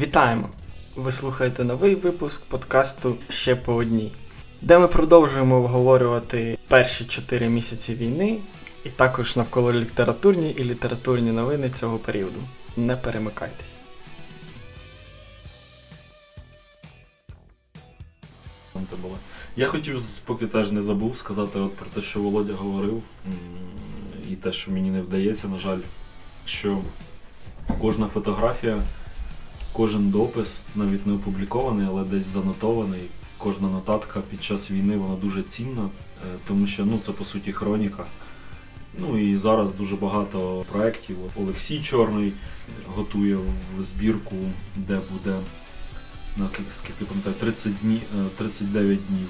Вітаємо! Ви слухаєте новий випуск подкасту Ще по одній, де ми продовжуємо обговорювати перші чотири місяці війни і також навколо літературні і літературні новини цього періоду. Не перемикайтесь. Я хотів, поки теж не забув, сказати от про те, що Володя говорив, і те, що мені не вдається, на жаль, що кожна фотографія, кожен допис, навіть не опублікований, але десь занотований, кожна нотатка під час війни вона дуже цінна, е, тому що ну, це по суті хроніка. Ну і зараз дуже багато проєктів. Олексій Чорний готує в збірку, де буде на ки- скільки пам'ятаю, 30 дні, е, 39 днів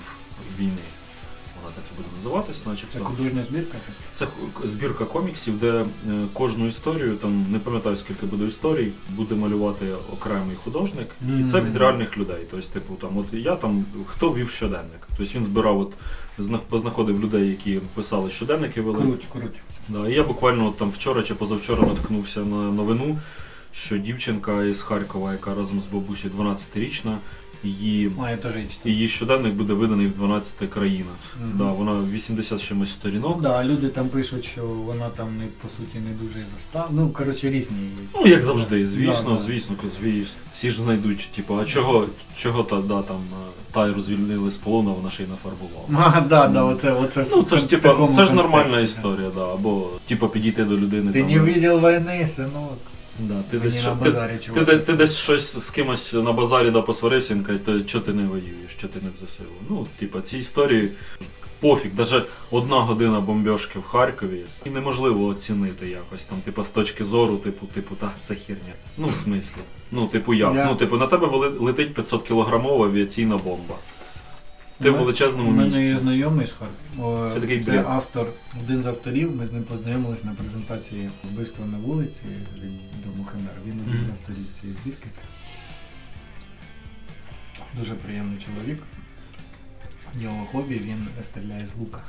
війни. Вона так і буде називатись, начебто. Це художня збірка? Це збірка коміксів, де е, кожну історію, там не пам'ятаю скільки буде історій, буде малювати окремий художник. І це від реальних людей. Тобто, типу, там, от я там хто вів щоденник. Тобто він збирав, от зна- познаходив людей, які писали щоденники, вели. Круть, круть. Да, і я буквально от там вчора чи позавчора наткнувся на новину, що дівчинка із Харкова, яка разом з бабусею 12-річна, її, А, я теж її читав. її щоденник буде виданий в 12 країнах. Мгм. Да, вона 80 з чимось сторінок. Ну да, люди там пишуть, що вона там не по суті не дуже застав. Ну, коротше, різні є. Ну, як завжди, звісно, Да, да. звісно, звісно. Всі ж знайдуть, типу, а чого, чого та, да, там Тайру звільнили з полону, вона ще й нафарбувала. А, да, да, оце, оце Ну, це ж типу, це ж нормальна історія, да. Або типу підійти до людини. Ти там, не видел війни, синок. Да, ти, Мені десь, на що- ти, базарі ти, чувак. де- ти десь щось з кимось на базарі да, посварився, він каже, то чого ти не воюєш, чого ти не в ЗСУ. Ну, типу, ці історії пофіг, навіть одна година бомбьошки в Харкові і неможливо оцінити якось там, типу, з точки зору, типу, типу, так, це херня. Ну, в смислі. Ну, типу, як? Я- Ну, типу, на тебе вели- летить 500 кілограмова авіаційна бомба. Ти в величезному У мене місці. є знайомий з Харкова. Це такий Це автор, один з авторів. Ми з ним познайомились на презентації вбивства на вулиці від дому Химер. Він один з Мгм. авторів цієї збірки. Дуже приємний чоловік. Його хобі він стріляє з лука.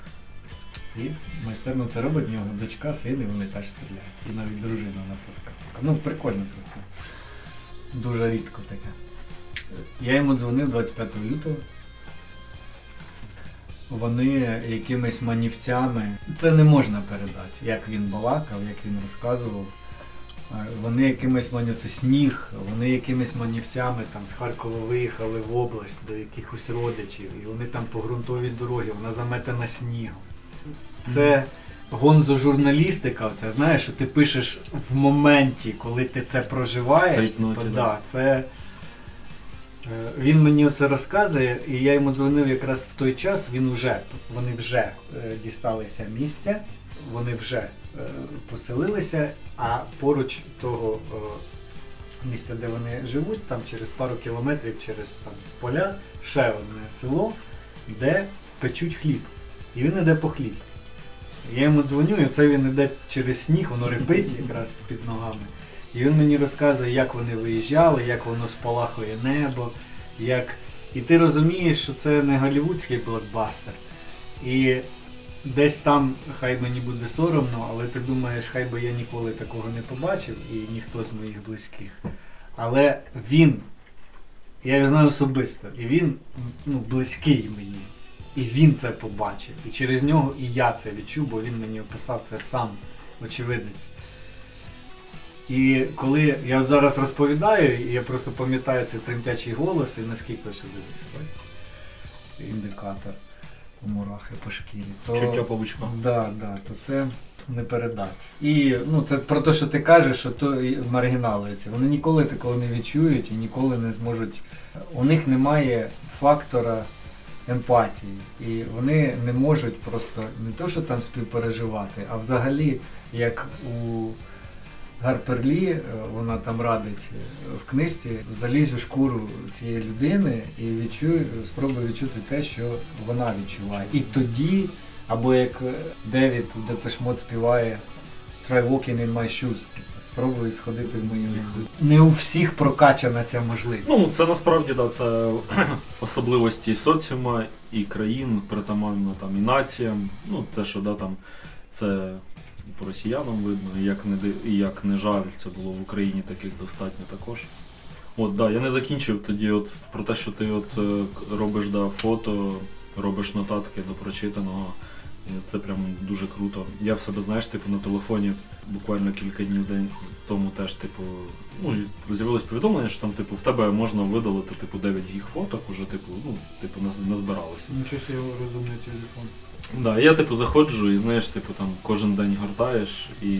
І майстерно це робить, в нього дочка, син, і вони теж стріляють. І навіть дружина на фотках. Ну, прикольно просто. Дуже рідко таке. Я йому дзвонив 25 лютого. Вони якимись манівцями. Це не можна передати, як він балакав, як він розказував. Е, Вони якимись манів... це сніг, вони якимись манівцями там з Харкова виїхали в область до якихось родичів, і вони там по ґрунтовій дорогі, вона заметена снігом. Це гонзо-журналістика, це знаєш, що ти пишеш в моменті, коли ти це проживаєш. Типу, да. да, це... Е, Він мені це розказує, і я йому дзвонив якраз в той час. Він вже вони вже е, дісталися місця, вони вже е, поселилися, а поруч того місця, де вони живуть, там через пару кілометрів, через там поля, ще одне село, де печуть хліб. І він іде по хліб. Я йому дзвоню, і це він іде через сніг, воно репить якраз під ногами. І він мені розказує, як вони виїжджали, як воно спалахує небо, як. І ти розумієш, що це не голівудський блокбастер. І десь там хай мені буде соромно, але ти думаєш, хай би я ніколи такого не побачив, і ніхто з моїх близьких. Але він, я його знаю особисто, і він ну, близький мені. І він це побачив. І через нього і я це відчув, бо він мені описав це сам, очевидець. І коли я зараз розповідаю, і я просто пам'ятаю цей тремтячий голос і наскільки ось сюди індикатор у мурахи по шкірі, то, Чуття павучка. да, да, то це не передати. І ну, це про те, що ти кажеш, що то ці. Вони ніколи такого не відчують і ніколи не зможуть. У них немає фактора емпатії. І вони не можуть просто не то, що там співпереживати, а взагалі, як у Гарперлі, е, вона там радить е, в книжці, залізь у шкуру цієї людини і відчуй, спробуй відчути те, що вона відчуває. І тоді, або як е, Девід Депешмот співає Try walking in my shoes. Спробуй сходити в мої взуття. Не у всіх прокачана ця можливість. Ну, це насправді да, це особливості соціума і країн, притаманно там і націям. Ну, те, що да, там це по росіянам видно, і як не як не жаль, це було в Україні таких достатньо також. От, да, я не закінчив тоді от про те, що ти от е, робиш да, фото, робиш нотатки до прочитаного. Це прям дуже круто. Я в себе, знаєш, типу на телефоні буквально кілька днів день тому теж, типу, ну, з'явилось повідомлення, що там, типу, в тебе можна видалити типу 9 гіг фоток, уже, типу, ну, типу, назбиралося. Нічого собі розумний телефон. Да, я типу заходжу і знаєш, типу там кожен день гортаєш і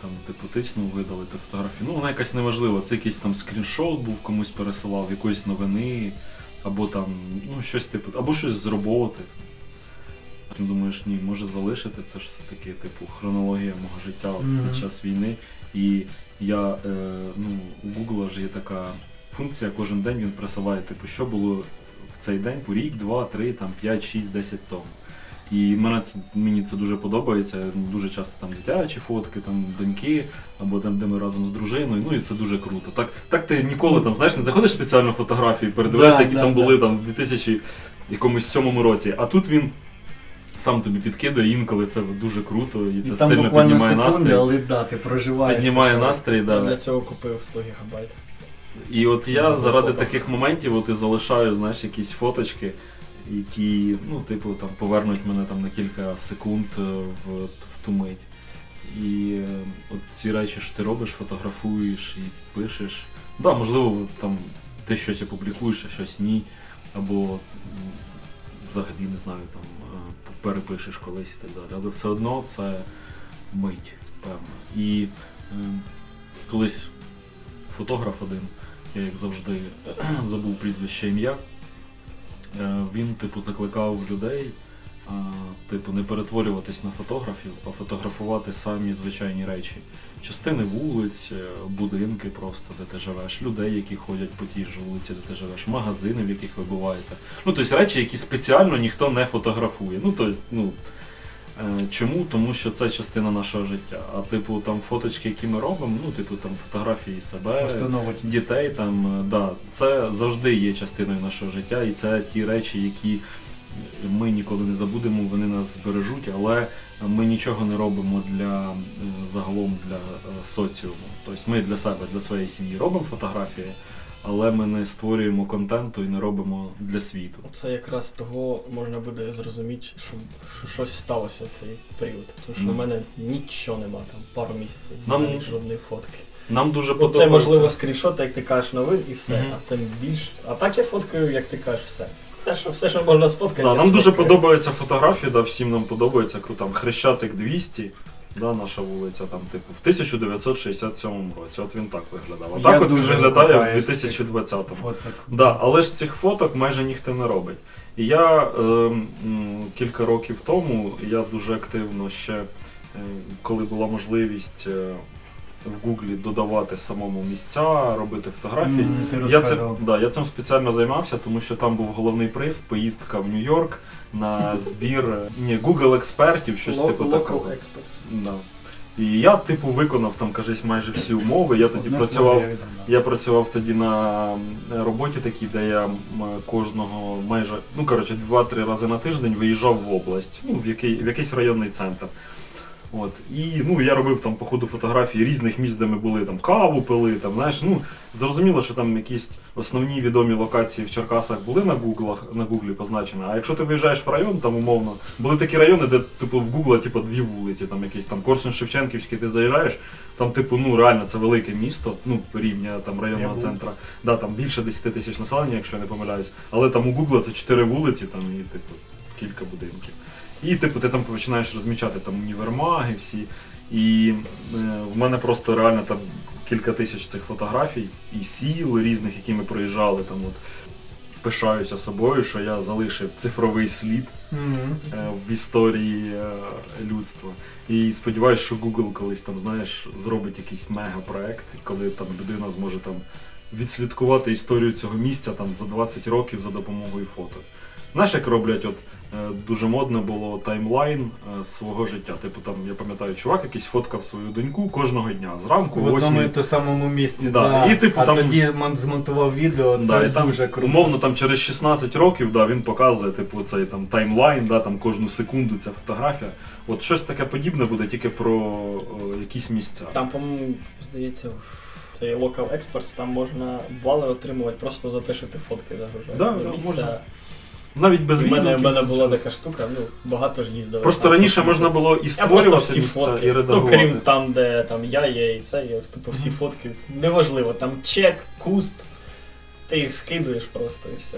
там, типу, тиснув, видалити фотографію. Ну, вона якась неважлива. Це якийсь там скріншот був, комусь пересилав, якоїсь новини, або там, ну, щось типу, або щось з роботи. Ти думаєш, ні, може залишити, це ж все-таки, типу, хронологія мого життя от, Мгм. під час війни. І я, е, ну, у Google ж є така функція, кожен день він присилає, типу, що було в цей день по рік, два, три, там, п'ять, шість, десять тому. І мене це, мені це дуже подобається. Дуже часто там дитячі фотки, там доньки, або там, де ми разом з дружиною. Ну і це дуже круто. Так, так ти ніколи там, знаєш, не заходиш в спеціальну фотографію, передивитися, Да, які да, там да. були там в 2000 якомусь сьомому році. А тут він сам тобі підкидає, інколи це дуже круто, і це і там сильно піднімає секунди, настрій. але да, ти проживаєш. Піднімає що- настрій, да. для цього купив 100 гігабайт. І от я заради фото. таких моментів от і залишаю, знаєш, якісь фоточки, які, ну, типу, там повернуть мене там на кілька секунд е, в, в ту мить. І е, от ці речі, що ти робиш, фотографуєш і пишеш. Да, можливо, там ти щось опублікуєш, а щось ні. Або взагалі не знаю, там е, перепишеш колись і так далі. Але все одно це мить, певно. І е, колись фотограф один, я як завжди забув прізвище ім'я. Е, Він, типу, закликав людей, типу, не перетворюватись на фотографів, а фотографувати самі звичайні речі. Частини вулиць, е, будинки просто, де ти живеш, людей, які ходять по тій ж вулиці, де ти живеш, магазини, в яких ви буваєте. Ну, тобто речі, які спеціально ніхто не фотографує. Ну, тобто, ну. Е, Чому? Тому що це частина нашого життя. А типу там фоточки, які ми робимо, ну, типу там фотографії себе, Постановочні. дітей, там, е, да, це завжди є частиною нашого життя, і це ті речі, які ми ніколи не забудемо, вони нас збережуть, але ми нічого не робимо для е, загалом для е, соціуму. Тобто ми для себе, для своєї сім'ї робимо фотографії, але ми не створюємо контенту і не робимо для світу. Це якраз того можна буде зрозуміти, що, що щось сталося в цей період. Тому що Ну. в мене нічого нема, там пару місяців, Нам- жодної фотки. Нам дуже подобається. це можливо скріншот, як ти кажеш, новин і все. Мгм. А тим більш. А так я фоткаю, як ти кажеш, все. Все, що, все, що можна сфоткати. Да, нам дуже сфоткаю. подобаються фотографії, да, всім нам подобається кру- там Хрещатик 200, да, наша вулиця, там, типу, в 1967 році. От він так виглядав. А так от він виглядає в купаюсь цих 2020-му. Да, але ж цих фоток майже ніхто не робить. І я е, м, кілька років тому я дуже активно ще, е, коли була можливість е, в Гуглі додавати самому місця, робити фотографії. М, Ти Я, це, розказував. да, я цим спеціально займався, тому що там був головний приз, поїздка в Нью-Йорк на збір е, ні, Google експертів, щось Lo- типу Local такого. experts. Да. І я, типу, виконав там, кажись, майже всі умови. Я тоді Одне працював. я працював тоді на роботі такій, де я м, кожного майже, ну коротше, два-три рази на тиждень виїжджав в область, ну, в, який, в якийсь районний центр. От. І ну, я робив там по ходу фотографії різних місць, де ми були, там каву пили, там, знаєш, ну, зрозуміло, що там якісь основні відомі локації в Черкасах були на Гуглах, на Гуглі позначені. А якщо ти виїжджаєш в район, там умовно, були такі райони, де типу в Гугла типу, дві вулиці, там якийсь там Корсун Шевченківський, ти заїжджаєш, там, типу, ну реально це велике місто, ну, рівня там районного був. центра. Да, там більше 10 тисяч населення, якщо я не помиляюсь. Але там у Гугла це 4 вулиці, там і типу кілька будинків. І типу ти там починаєш розмічати там універмаги всі. І е, в мене просто реально там кілька тисяч цих фотографій і сіл різних, які ми проїжджали. Там от пишаюся собою, що я залишив цифровий слід Мгм. е, в історії е, людства. І сподіваюся, що Google колись там, знаєш, зробить якийсь мегапроект, коли там людина зможе там відслідкувати історію цього місця там за 20 років за допомогою фото. Знаєш, як роблять, от е, дуже модно було таймлайн е, свого життя. Типу там, я пам'ятаю, чувак якийсь фоткав свою доньку кожного дня зранку, В одному і 8 самому місці. Да, Да. і, типу, а там- тоді мон- змонтував відео, це Да, і там, дуже круто. Умовно, там через 16 років да, він показує типу, цей там timeline, да, там кожну секунду ця фотографія. От щось таке подібне буде тільки про о, якісь місця. Там, по-моєму, здається, Цей Local Experts, там можна бали отримувати просто за те, що ти фотки загружаєш. Да, да, можна. Навіть без У мене, в відгуків. мене була така штука, ну багато ж їздили. Просто раніше можна було і Я просто створювати всі місця, фотки. і Ну, редагувати. крім там, де там я є і це, я типу всі фотки. Неважливо, там чек, куст, ти їх скидуєш просто і все.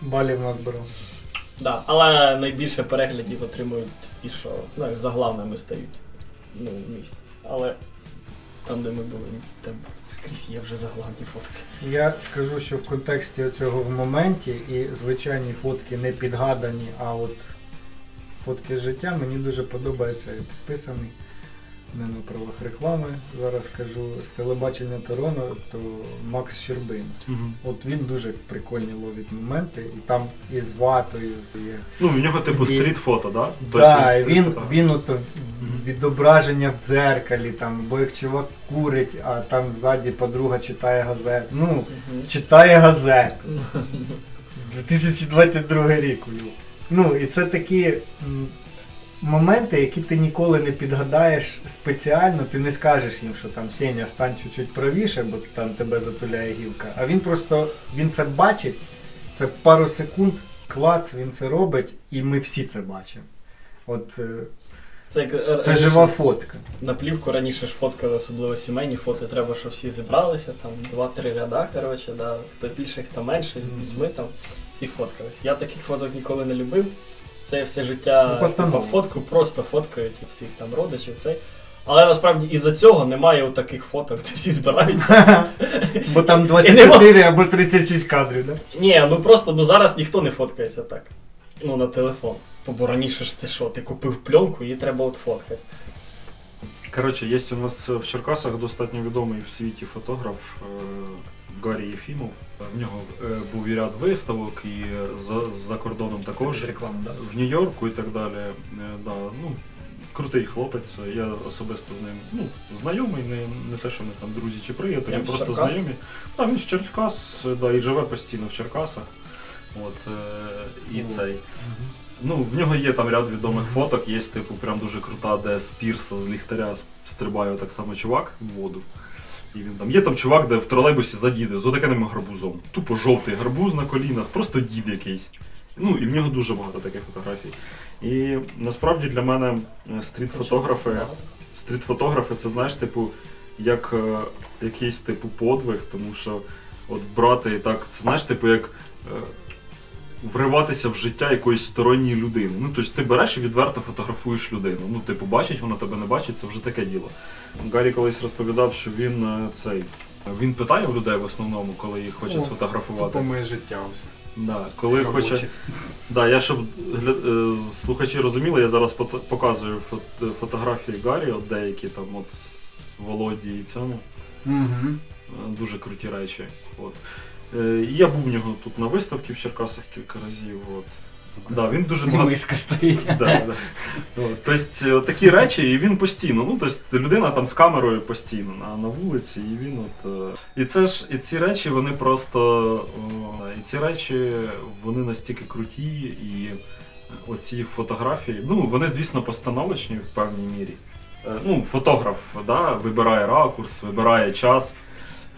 Балів нас беру. Да, але найбільше переглядів отримують ті, що ну, за главними стають. Ну, місць. Але там, де ми були, там скрізь є вже заглавні фотки. Я скажу, що в контексті цього в моменті і звичайні фотки не підгадані, а от фотки з життя мені дуже подобається. Підписаний. Не на правах реклами. Зараз скажу з телебачення Торонто, то Макс Щербин. Мгм. От він дуже прикольні ловить моменти, і там із ватою все є. Ну, в нього типу стріт-фото, да? Так, він він, він ото відображення в дзеркалі, там, бо як чувак курить, а там ззаді подруга читає газету. Ну, читає газету. 2022 рік. Ну, і це такі моменти, які ти ніколи не підгадаєш спеціально, ти не скажеш їм, що там Сеня, стань чуть-чуть правіше, бо там тебе затуляє гілка. А він просто він це бачить, це пару секунд, клац, він це робить, і ми всі це бачимо. От е, Це, як, е, це жива фотка. На плівку раніше ж фоткали, особливо сімейні фото, треба, щоб всі зібралися, там два-три ряда, коротше, да, хто більше, хто менше, з дітьми там, всі фоткались. Я таких фоток ніколи не любив. Це все життя Ну, типу, фотку просто фоткають всіх там родичів. Цей. Але насправді із-за цього немає таких фоток, де всі збираються. Бо там 24 або 36 кадрів, да? Ні, ну просто ну зараз ніхто не фоткається так. Ну, на телефон. Бо раніше ж ти що, ти купив пленку, її треба от фоткати. Коротше, є у нас в Черкасах достатньо відомий в світі фотограф е, Гаррі Єфімов. В нього е, був і ряд виставок, і за, за кордоном також. реклама, да? в Нью-Йорку і так далі. Е, Да, ну, крутий хлопець. Я особисто з ним ну, знайомий, не, не те, що ми там друзі чи приятелі, просто Черкас? знайомі. Да, він з Черкас, да, і живе постійно в Черкасах. От, е, і О. цей. Ну, в нього є там ряд відомих фоток, є типу прям дуже крута, де з пірса, з ліхтаря стрибає так само чувак в воду. І він там. Є там чувак, де в тролейбусі за діди з отакеним гарбузом. Тупо жовтий гарбуз на колінах, просто дід якийсь. Ну і в нього дуже багато таких фотографій. І насправді для мене е, стріт-фотографи, стріт-фотографи це знаєш, типу, як е, якийсь типу подвиг, тому що от брати і так, це знаєш, типу, як. е, Вриватися в життя якоїсь сторонньої людини. Ну, тобто ти береш і відверто фотографуєш людину. Ну, типу, бачить, вона тебе не бачить, це вже таке діло. Гаррі колись розповідав, що він е, цей. Він питає в людей в основному, коли їх хоче О, сфотографувати. Тупо моє життя все. Да, коли Робоче. хоче. Да, я щоб гля- е, слухачі розуміли, я зараз фото- показую фото- фотографії Гаррі, от деякі там от з Володі і цьому. Угу. Е, Дуже круті речі. От. Е, Я був в нього тут на виставці в Черкасах кілька разів. От. Да, він дуже багато. Миска стоїть. Да, да. Тобто такі речі, і він постійно. Ну, тобто людина там з камерою постійно на, на вулиці, і він от. е, І це ж і ці речі, вони просто. І ці речі вони настільки круті, і оці фотографії, ну, вони, звісно, постановочні в певній мірі. Е, Ну, фотограф да, вибирає ракурс, вибирає час.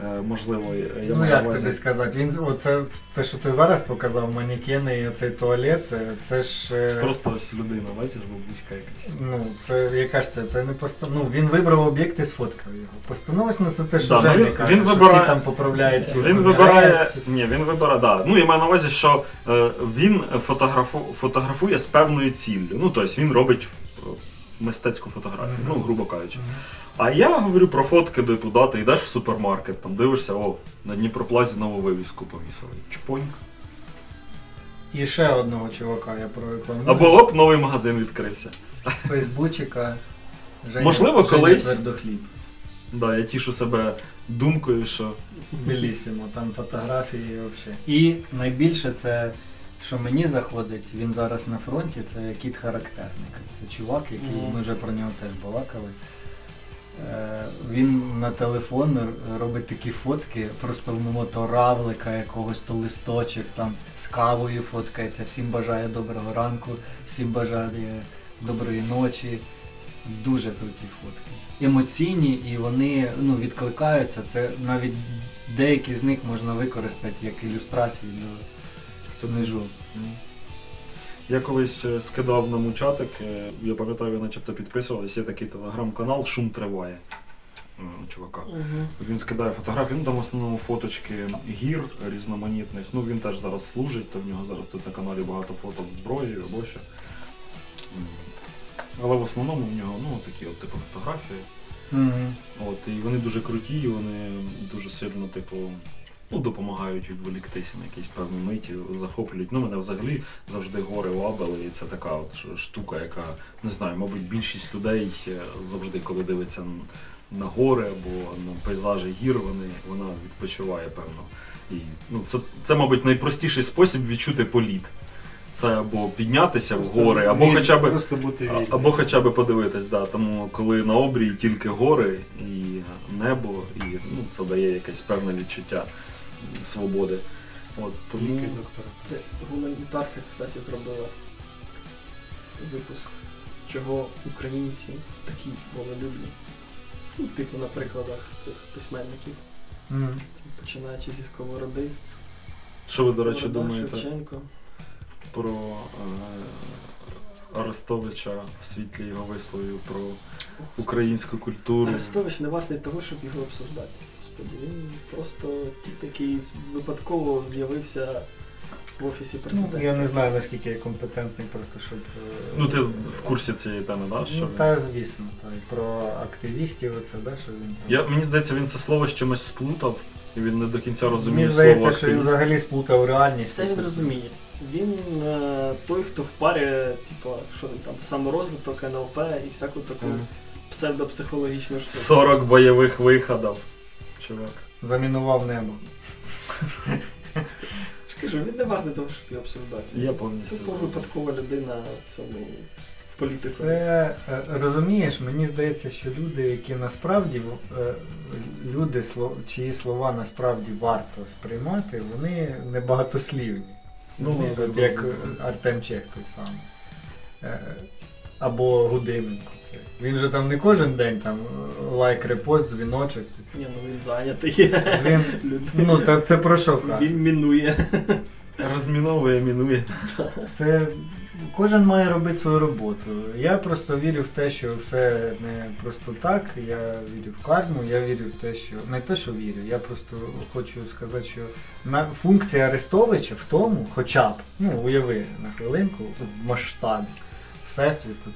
Е, Можливо, я Ну маю як увазі- тобі сказати, він оце те, що ти зараз показав, манекени і оцей туалет, е, це ж. е, Це просто ось людина, бачиш, бабуська якась. Ну, це яка ж це? Це не постав... Ну, він вибрав об'єкт і сфоткав його. Постановочно це те, що Да, ну, Женя він- каже, він що вибирає- всі там поправляють. Він вибирає. Ні, він вибирає, да. Ну, я маю на увазі, що е, він фотографу, фотографує з певною ціллю. Ну, тобто він робить мистецьку фотографію, ну, грубо кажучи. А я говорю про фотки, типу, да, ти йдеш в супермаркет, там дивишся, о, на Дніпроплазі нову вивіску повісили. Чпоньк. І ще одного чувака я прорекламую. Або оп, новий магазин відкрився. з Фейсбучика. Женя, Можливо, Женя колись. Твердохліб. Да, я тішу себе думкою, що Белісімо, там фотографії взагалі. І найбільше це, що мені заходить, він зараз на фронті, це кіт характерник. Це чувак, який Мгм. ми вже про нього теж балакали. Е, Він на телефон робить такі фотки, просто в моторавлика якогось то листочок, там з кавою фоткається, всім бажає доброго ранку, всім бажає доброї ночі. Дуже круті фотки. Емоційні і вони ну, відкликаються. Це навіть деякі з них можна використати як ілюстрації до книжок. Я колись е, скидав нам у чатик, е, я пам'ятаю, ви начебто підписувались, є такий телеграм-канал Шум триває. Чувака. Він скидає фотографії, ну там в основному фоточки гір різноманітних. Ну він теж зараз служить, то в нього зараз тут на каналі багато фото з зброєю або ще. Але в основному в нього ну, такі от типу фотографії. Мгм. От, і вони дуже круті, і вони дуже сильно, типу, ну, допомагають відволіктися на якісь певні миті, захоплюють. Ну, мене взагалі завжди гори лабели, і це така от штука, яка, не знаю, мабуть, більшість людей е, завжди, коли дивиться на гори або на пейзажі гір, вони, вона відпочиває, певно. І, ну, це, це, мабуть, найпростіший спосіб відчути політ. Це або піднятися в гори, або Віль- хоча б бути. Або хоча б подивитись, да. Тому коли на обрії тільки гори і небо, і ну, це дає якесь певне відчуття свободи. От, тому... Це гуманітарка, кстати, зробила випуск, чого українці такі волелюбні. Ну, типу на прикладах цих письменників, Мгм. починаючи зі сковороди. Що ви, до речі, Сковорода, думаєте Шевченко. про е, Арестовича в світлі його висловів про українську культуру? Арестович не вартий того, щоб його обсуждати. Господи, він просто тип, який випадково з'явився в офісі президента. Ну, я не знаю, наскільки я компетентний, просто щоб. е, Ну, ти в курсі цієї теми, да? Що Ну, він- та звісно, та, і про активістів, оце, да, що він там. Я, мені здається, він це слово з чимось сплутав, і він не до кінця розуміє Мені слово здається, що він активіст. взагалі сплутав реальність. Все він розуміє. Він е, той, хто впарює, типу, що він там, саморозвиток, НЛП і всяку таку Мгм. псевдопсихологічну штуку. 40 бойових виходів. Чувак. Замінував небо. Я кажу, він не вартий того, щоб його обсуждати. Я повністю. Згоден. випадкова людина в цьому політику. Це е, розумієш, мені здається, що люди, які насправді е, люди, чиї слова насправді варто сприймати, вони небагатослівні. Ну, от як Артем Чех той самий. Е, Або Гудименко. Це. Він же там не кожен день там е, лайк, репост, дзвіночок. Ні, ну він зайнятий. Він, ну, та, це про що? Він мінує. Розміновує, мінує. Це кожен має робити свою роботу. Я просто вірю в те, що все не просто так. Я вірю в карму, я вірю в те, що не те, що вірю. Я просто хочу сказати, що на функція Арестовича в тому, хоча б, ну уяви на хвилинку, в масштабі Всесвіту.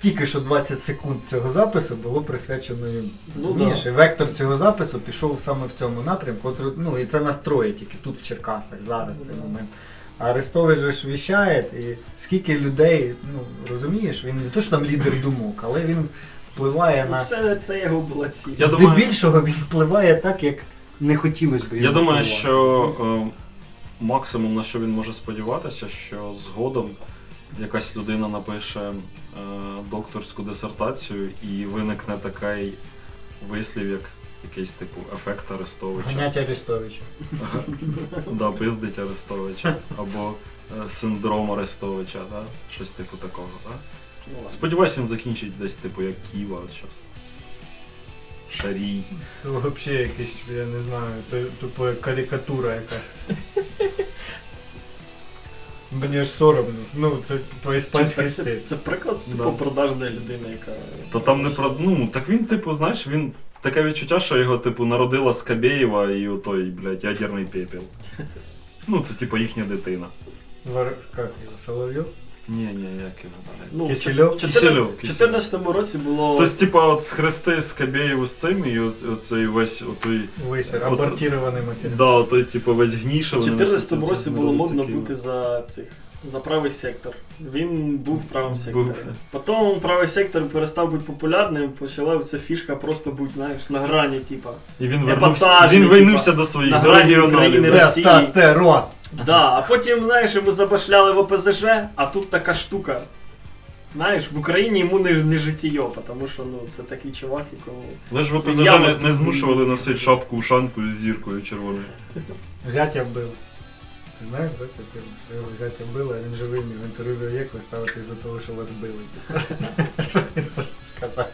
Тільки що 20 секунд цього запису було присвячено йому. Ну, Розумієш? да. І вектор цього запису пішов саме в цьому напрямку. От, ну і це настрої тільки тут в Черкасах, зараз цей момент. А Арестович же ж віщає, і скільки людей, ну розумієш, він не то, що там лідер думок, але він впливає Ну, на. Це, це його була ціль. Я думаю- Здебільшого він впливає так, як не хотілося б. Я думаю, впливати. що е, максимум на що він може сподіватися, що згодом якась людина напише докторську дисертацію і виникне такий вислів, як якийсь типу ефект Арестовича. Ганять Арестовича. Ага. Да, пиздить Арестовича. Або е, синдром Арестовича, да? щось типу такого. Да? Ну. Сподіваюсь, він закінчить десь типу як Ківа. Шарій. Взагалі якийсь, я не знаю, тупо карикатура якась. Мені ж соромно. Ну, це по іспанський Так, стиль. це, це приклад типу, Да. продажної людини, яка. Та там не про. Ну, так він, типу, знаєш, він. Таке відчуття, що його, типу, народила Скабєєва і отой, блядь, ядерний пепел. Ну, це типу їхня дитина. Вар... Как его? Соловйов? Ні, ні, як його, блядь. Ну, Кисельов? в Кисельов, 2014 році було. Тобто, типа, от схрести Скабєєву з цим, і от, оцей весь отой. Висер, От- абортірований матеріал. Да, отой, типу, весь. В 2014 носять році було модно бути за цих. За правий сектор. Він був в правому секторі. Був. Потім правий сектор перестав бути популярним, почала ця фішка просто бути, знаєш, на грані, типа. І він вернувся, Епатажний, він типа, вернувся до своїх на до грані регіоналів. України. Росії. Тестостерон! Да, а потім, знаєш, йому забашляли в ОПЗЖ, а тут така штука. Знаєш, в Україні йому не, не життєйо, тому що ну, це такий чувак, якому. Але ж ви Я не, от не змушували носити шапку ушанку з зіркою червоною. Зятя вбив. Ти знаєш, да, це ти що його взяти вбили, а він живий, в інтерв'ю як ви ставитесь до того, що вас били. Що він може сказати?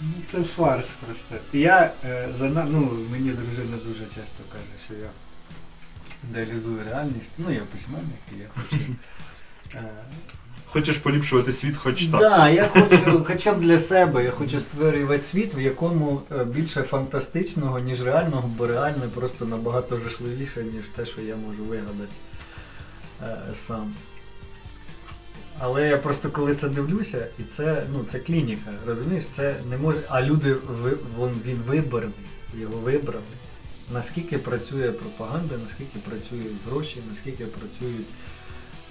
Ну, Це фарс просто. Я е, зана... ну, мені дружина дуже часто каже, що я ідеалізую реальність. Ну, я письменник, і я хочу. е, Хочеш поліпшувати світ, хоч так. Да, я хочу, хоча б для себе, я хочу створювати світ, в якому е, більше фантастичного, ніж реального, бо реальне просто набагато жахливіше, ніж те, що я можу вигадати е, сам. Але я просто коли це дивлюся, і це, ну, це клініка, розумієш, це не може. А люди ви, він вибраний, його вибрали. Наскільки працює пропаганда, наскільки працюють гроші, наскільки працюють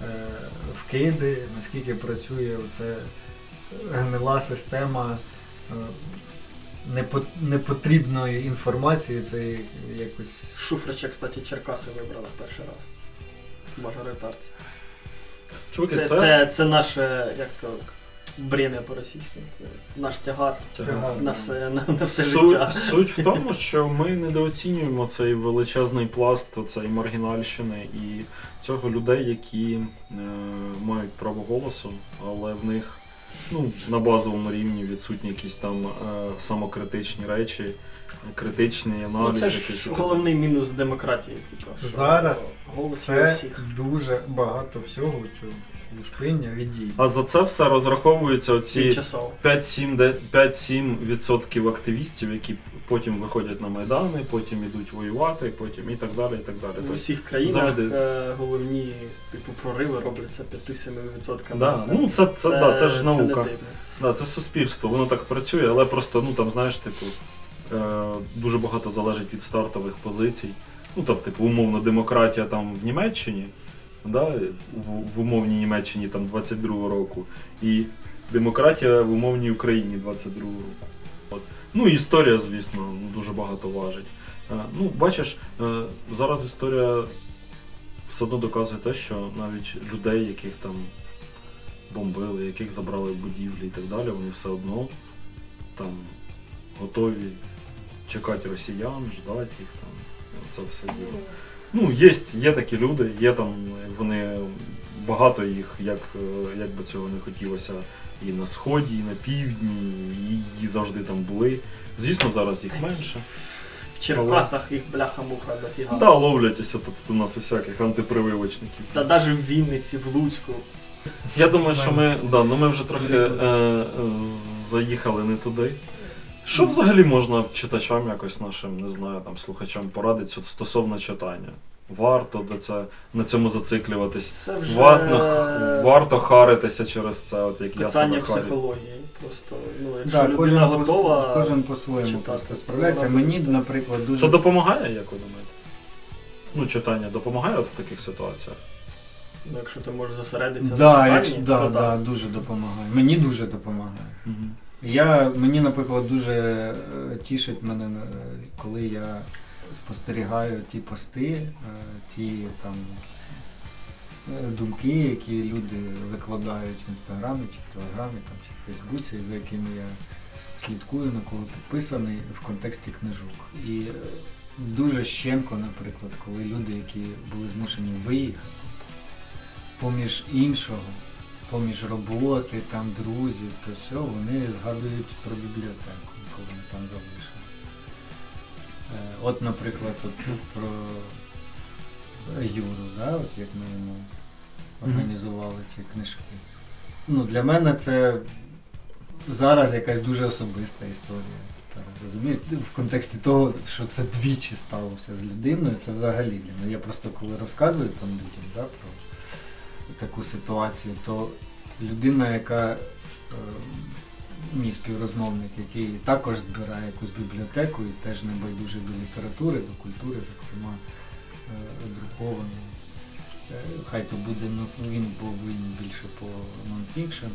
е, вкиди, наскільки працює оце гнила система е, непотрібної інформації, це якось. Шуфрича, кстати, Черкаси вибрали перший раз. Мажоритарці. Чуваки, Це, це, це, це наше, як то, бремя по-російськи. Це наш тягар Тягар. на все, на, на все Суть, життя. суть в тому, що ми недооцінюємо цей величезний пласт цієї маргінальщини і цього людей, які е, мають право голосу, але в них ну, на базовому рівні відсутні якісь там е, самокритичні речі, критичний аналіз. Ну, це ж головний мінус демократії. Типу, що Зараз голос Це всіх. дуже багато всього цього лушпиння від дій. А за це все розраховуються оці Тимчасово. 5-7 де- 5-7% активістів, які потім виходять на майдани, потім йдуть воювати, потім і так далі. І так далі. В Тобто, усіх країнах завжди- е, головні типу прориви робляться 5-7% да, населення. ну це, це, да, це ж не наука. дивно. Да, це суспільство, воно так працює, але просто, ну там, знаєш, типу, е, дуже багато залежить від стартових позицій. Ну, тобто, типу, умовно, демократія там в Німеччині, да, в, в умовній Німеччині там 22-го року, і демократія в умовній Україні 22-го року. От. Ну, історія, звісно, дуже багато важить. Е, ну, бачиш, е, зараз історія все одно доказує те, що навіть людей, яких там бомбили, яких забрали в будівлі і так далі, вони все одно там готові чекати росіян, ждати їх там. Це все діло. Ну, є, є такі люди, є там, вони багато їх, як, е, як би цього не хотілося, і на сході, і на півдні, і, і завжди там були. Звісно, зараз їх менше. В Черкасах їх бляха-муха дофіга. Да, ловлять ось тут у нас усяких антипрививочників. Та навіть в Вінниці, в Луцьку. Я думаю, що ми, да, ну ми вже трохи е, заїхали не туди. Що взагалі можна читачам якось нашим, не знаю, там слухачам порадити от стосовно читання? Варто до це на цьому зациклюватись. Це вже Варто, варто харитися через це, от як я питання себе харю. психології. Просто, ну, якщо Да, людина кожен, готова. кожен по-своєму читати, просто справляється. Мені, наприклад, дуже Це допомагає, як ви думаєте? Ну, читання допомагає от в таких ситуаціях? Ну, якщо ти можеш зосередитися да, на читанні, якщо, да, то да, так. дуже допомагає. Мені дуже допомагає. Угу. Я, мені, наприклад, дуже е, тішить мене, е, коли я спостерігаю ті пости, е, ті там думки, які люди викладають в інстаграмі, чи в телеграмі, там, чи в Фейсбуці, за якими я слідкую, на кого підписаний в контексті книжок. І дуже щемко, наприклад, коли люди, які були змушені виїхати, поміж іншого, поміж роботи, там друзів, то все, вони згадують про бібліотеку, коли вони там залишили. Е, От, наприклад, от про Юру, да? от як ми йому організували ці книжки. Ну, для мене це зараз якась дуже особиста історія. Розумієте, в контексті того, що це двічі сталося з людиною, це взагалі. Ну, я просто коли розказую там людям да, про таку ситуацію, то людина, яка е, мій співрозмовник, який також збирає якусь бібліотеку і теж не до літератури, до культури, зокрема е, друкованої. Е, Хай то буде ну, він, він більше по нонфікшн.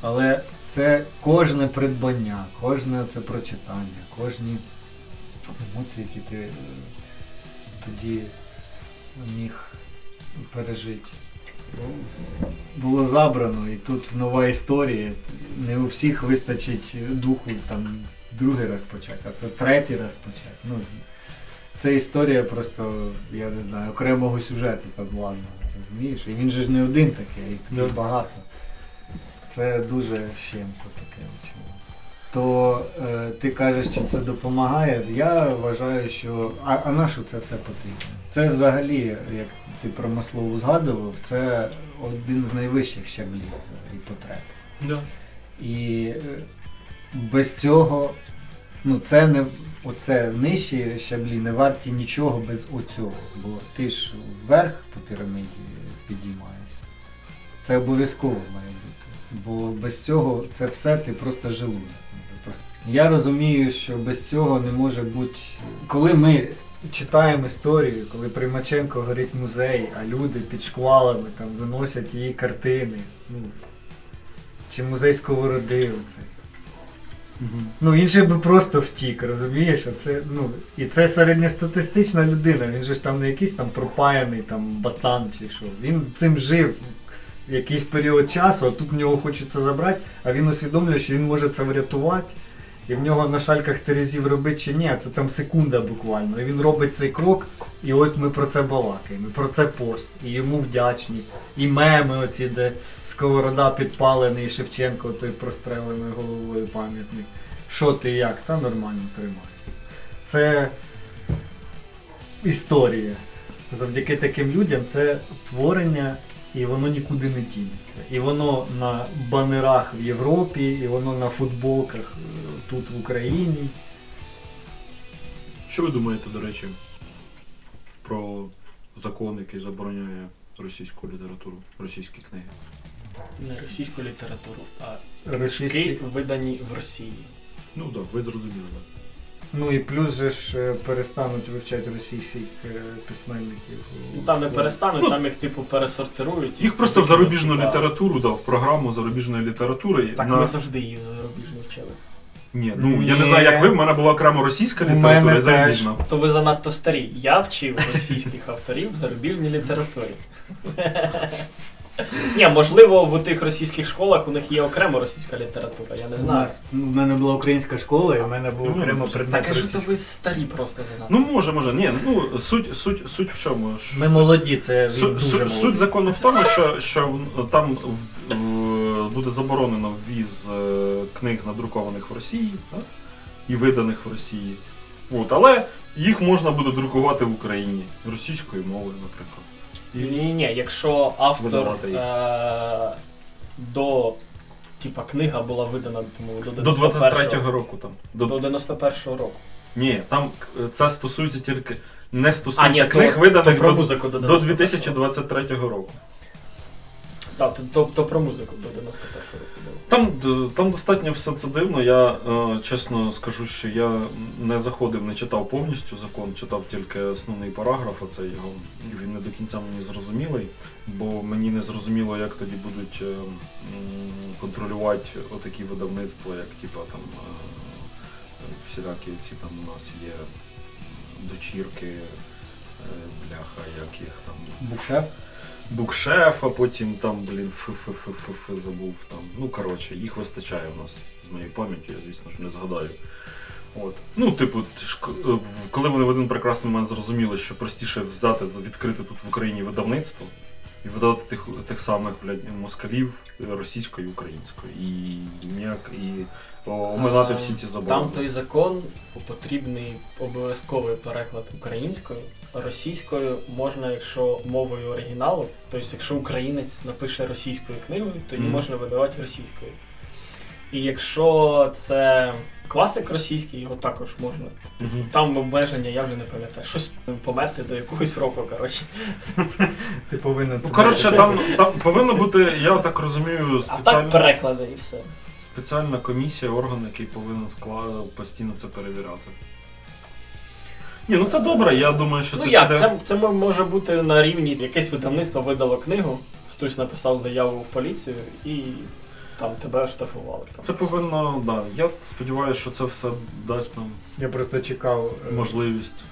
Але це кожне придбання, кожне це прочитання, кожні емоції, які ти е, тоді міг пережити. Було забрано, і тут нова історія. Не у всіх вистачить духу там другий раз почати, а це третій раз почати. Ну, Це історія просто, я не знаю, окремого сюжету там ладно, розумієш? І він же ж не один такий, їх таких багато. Це дуже щемко таке. чому. То е, ти кажеш, чи це допомагає. Я вважаю, що. А, а на що це все потрібно? Це взагалі, як ти про Маслову згадував, це один з найвищих щаблів і потреб. Да. І е, без цього, ну це не оце нижчі щаблі не варті нічого без оцього. Бо ти ж вверх по піраміді підіймаєшся. Це обов'язково має бути. Бо без цього це все ти просто. Просто- Я розумію, що без цього не може бути. Коли ми читаємо історію, коли Примаченко горить музей, а люди під шквалами там виносять її картини. Ну, чи музей сковороди оцей. Ну, інший би просто втік, розумієш? А це, ну, і це середньостатистична людина, він же ж там не якийсь там пропаяний там батан чи що. Він цим жив якийсь період часу, а тут в нього хочеться забрати, а він усвідомлює, що він може це врятувати. І в нього на шальках терезів робить чи ні, це там секунда буквально. І він робить цей крок, і от ми про це балакаємо, і про це пост, і йому вдячні. І меми оці, де сковорода підпалений, і Шевченко той прострелений головою пам'ятник. Що ти як? Та нормально тримаєш. Це історія. Завдяки таким людям це творення, і воно нікуди не тінеться. І воно на банерах в Європі, і воно на футболках тут в Україні. Що ви думаєте, до речі, про закон, який забороняє російську літературу, російські книги? Не російську літературу, а Російські... книжки видані в Росії. Ну так, ви зрозуміли, так. Ну і плюс же ж е, перестануть вивчати російських е, письменників. у Ну там не школах. перестануть, Ну, там їх типу пересортирують. Їх просто в зарубіжну Да. літературу дав, в програму зарубіжної літератури. Так на... ми завжди її в зарубіжну вчили. Ні, ну я не знаю, як ви, в мене була окремо російська література і зарубіжна. То ви занадто старі. Я вчив російських авторів в зарубіжній літературі. Ні, можливо, в тих російських школах у них є окрема російська література, я не У знаю. нас у мене була українська школа, і в мене був Ну, окремо предмет. Так кажу, то російської. ви старі просто занадто. Ну може, може. Ні, ну суть, суть, суть в чому? Ми молоді, це він Су- дуже су-. Суть закону в тому, що, що в- там в- в- буде заборонено ввіз е, книг, надрукованих в Росії так? і виданих в Росії. От, але їх можна буде друкувати в Україні російською мовою, наприклад. І, Ні, ні, ні, якщо автор Видавати їх. е- до типа книга була видана по-моєму, до до 91-го 23-го року там. До, до 91-го року. ні, там е, це стосується тільки не А, стосується ні, книг, то, виданих то до, музику до до 91-го. 2023 року. Так, то, то, то про музику до 91-го року було. Там, там достатньо все це дивно. Я е, чесно скажу, що я не заходив, не читав повністю закон, читав тільки основний параграф, а це його він не до кінця мені зрозумілий, бо мені не зрозуміло, як тоді будуть е, контролювати отакі видавництва, як типа там е, всілякі ці там у нас є дочірки, е, бляха, як їх там Букшеф? Букшеф, а потім там, блін, ф-ф-ф-ф забув там. Ну, коротше, їх вистачає у нас з моєю пам'яті, я, звісно ж, не згадаю. От. Ну, типу, е, коли вони в один прекрасний момент зрозуміли, що простіше взяти, відкрити тут в Україні видавництво і видати тих, тих самих блядь, москалів російською і українською. І ніяк, і оминати всі ці заборони. Там той закон потрібний обов'язковий переклад українською, російською можна, якщо мовою оригіналу, тобто якщо українець напише російською книгою, то її mm. можна видавати російською. І якщо це класик російський, його також можна. Мгм. Там обмеження, я вже не пам'ятаю. Щось померти до якогось року, коротше. Ти повинен. Ну, коротше, там, там повинно бути, я так розумію, А так спеціальна, переклади і все. спеціальна комісія, орган, який повинен скла... постійно це перевіряти. Ні, ну це добре, я думаю, що Ну це як, піде- це, це мо- може бути на рівні якесь видавництво видало книгу, хтось написав заяву в поліцію і там тебе оштрафували. Там. Це повинно, да. Я сподіваюся, що це все дасть нам Я просто чекав. е, можливість.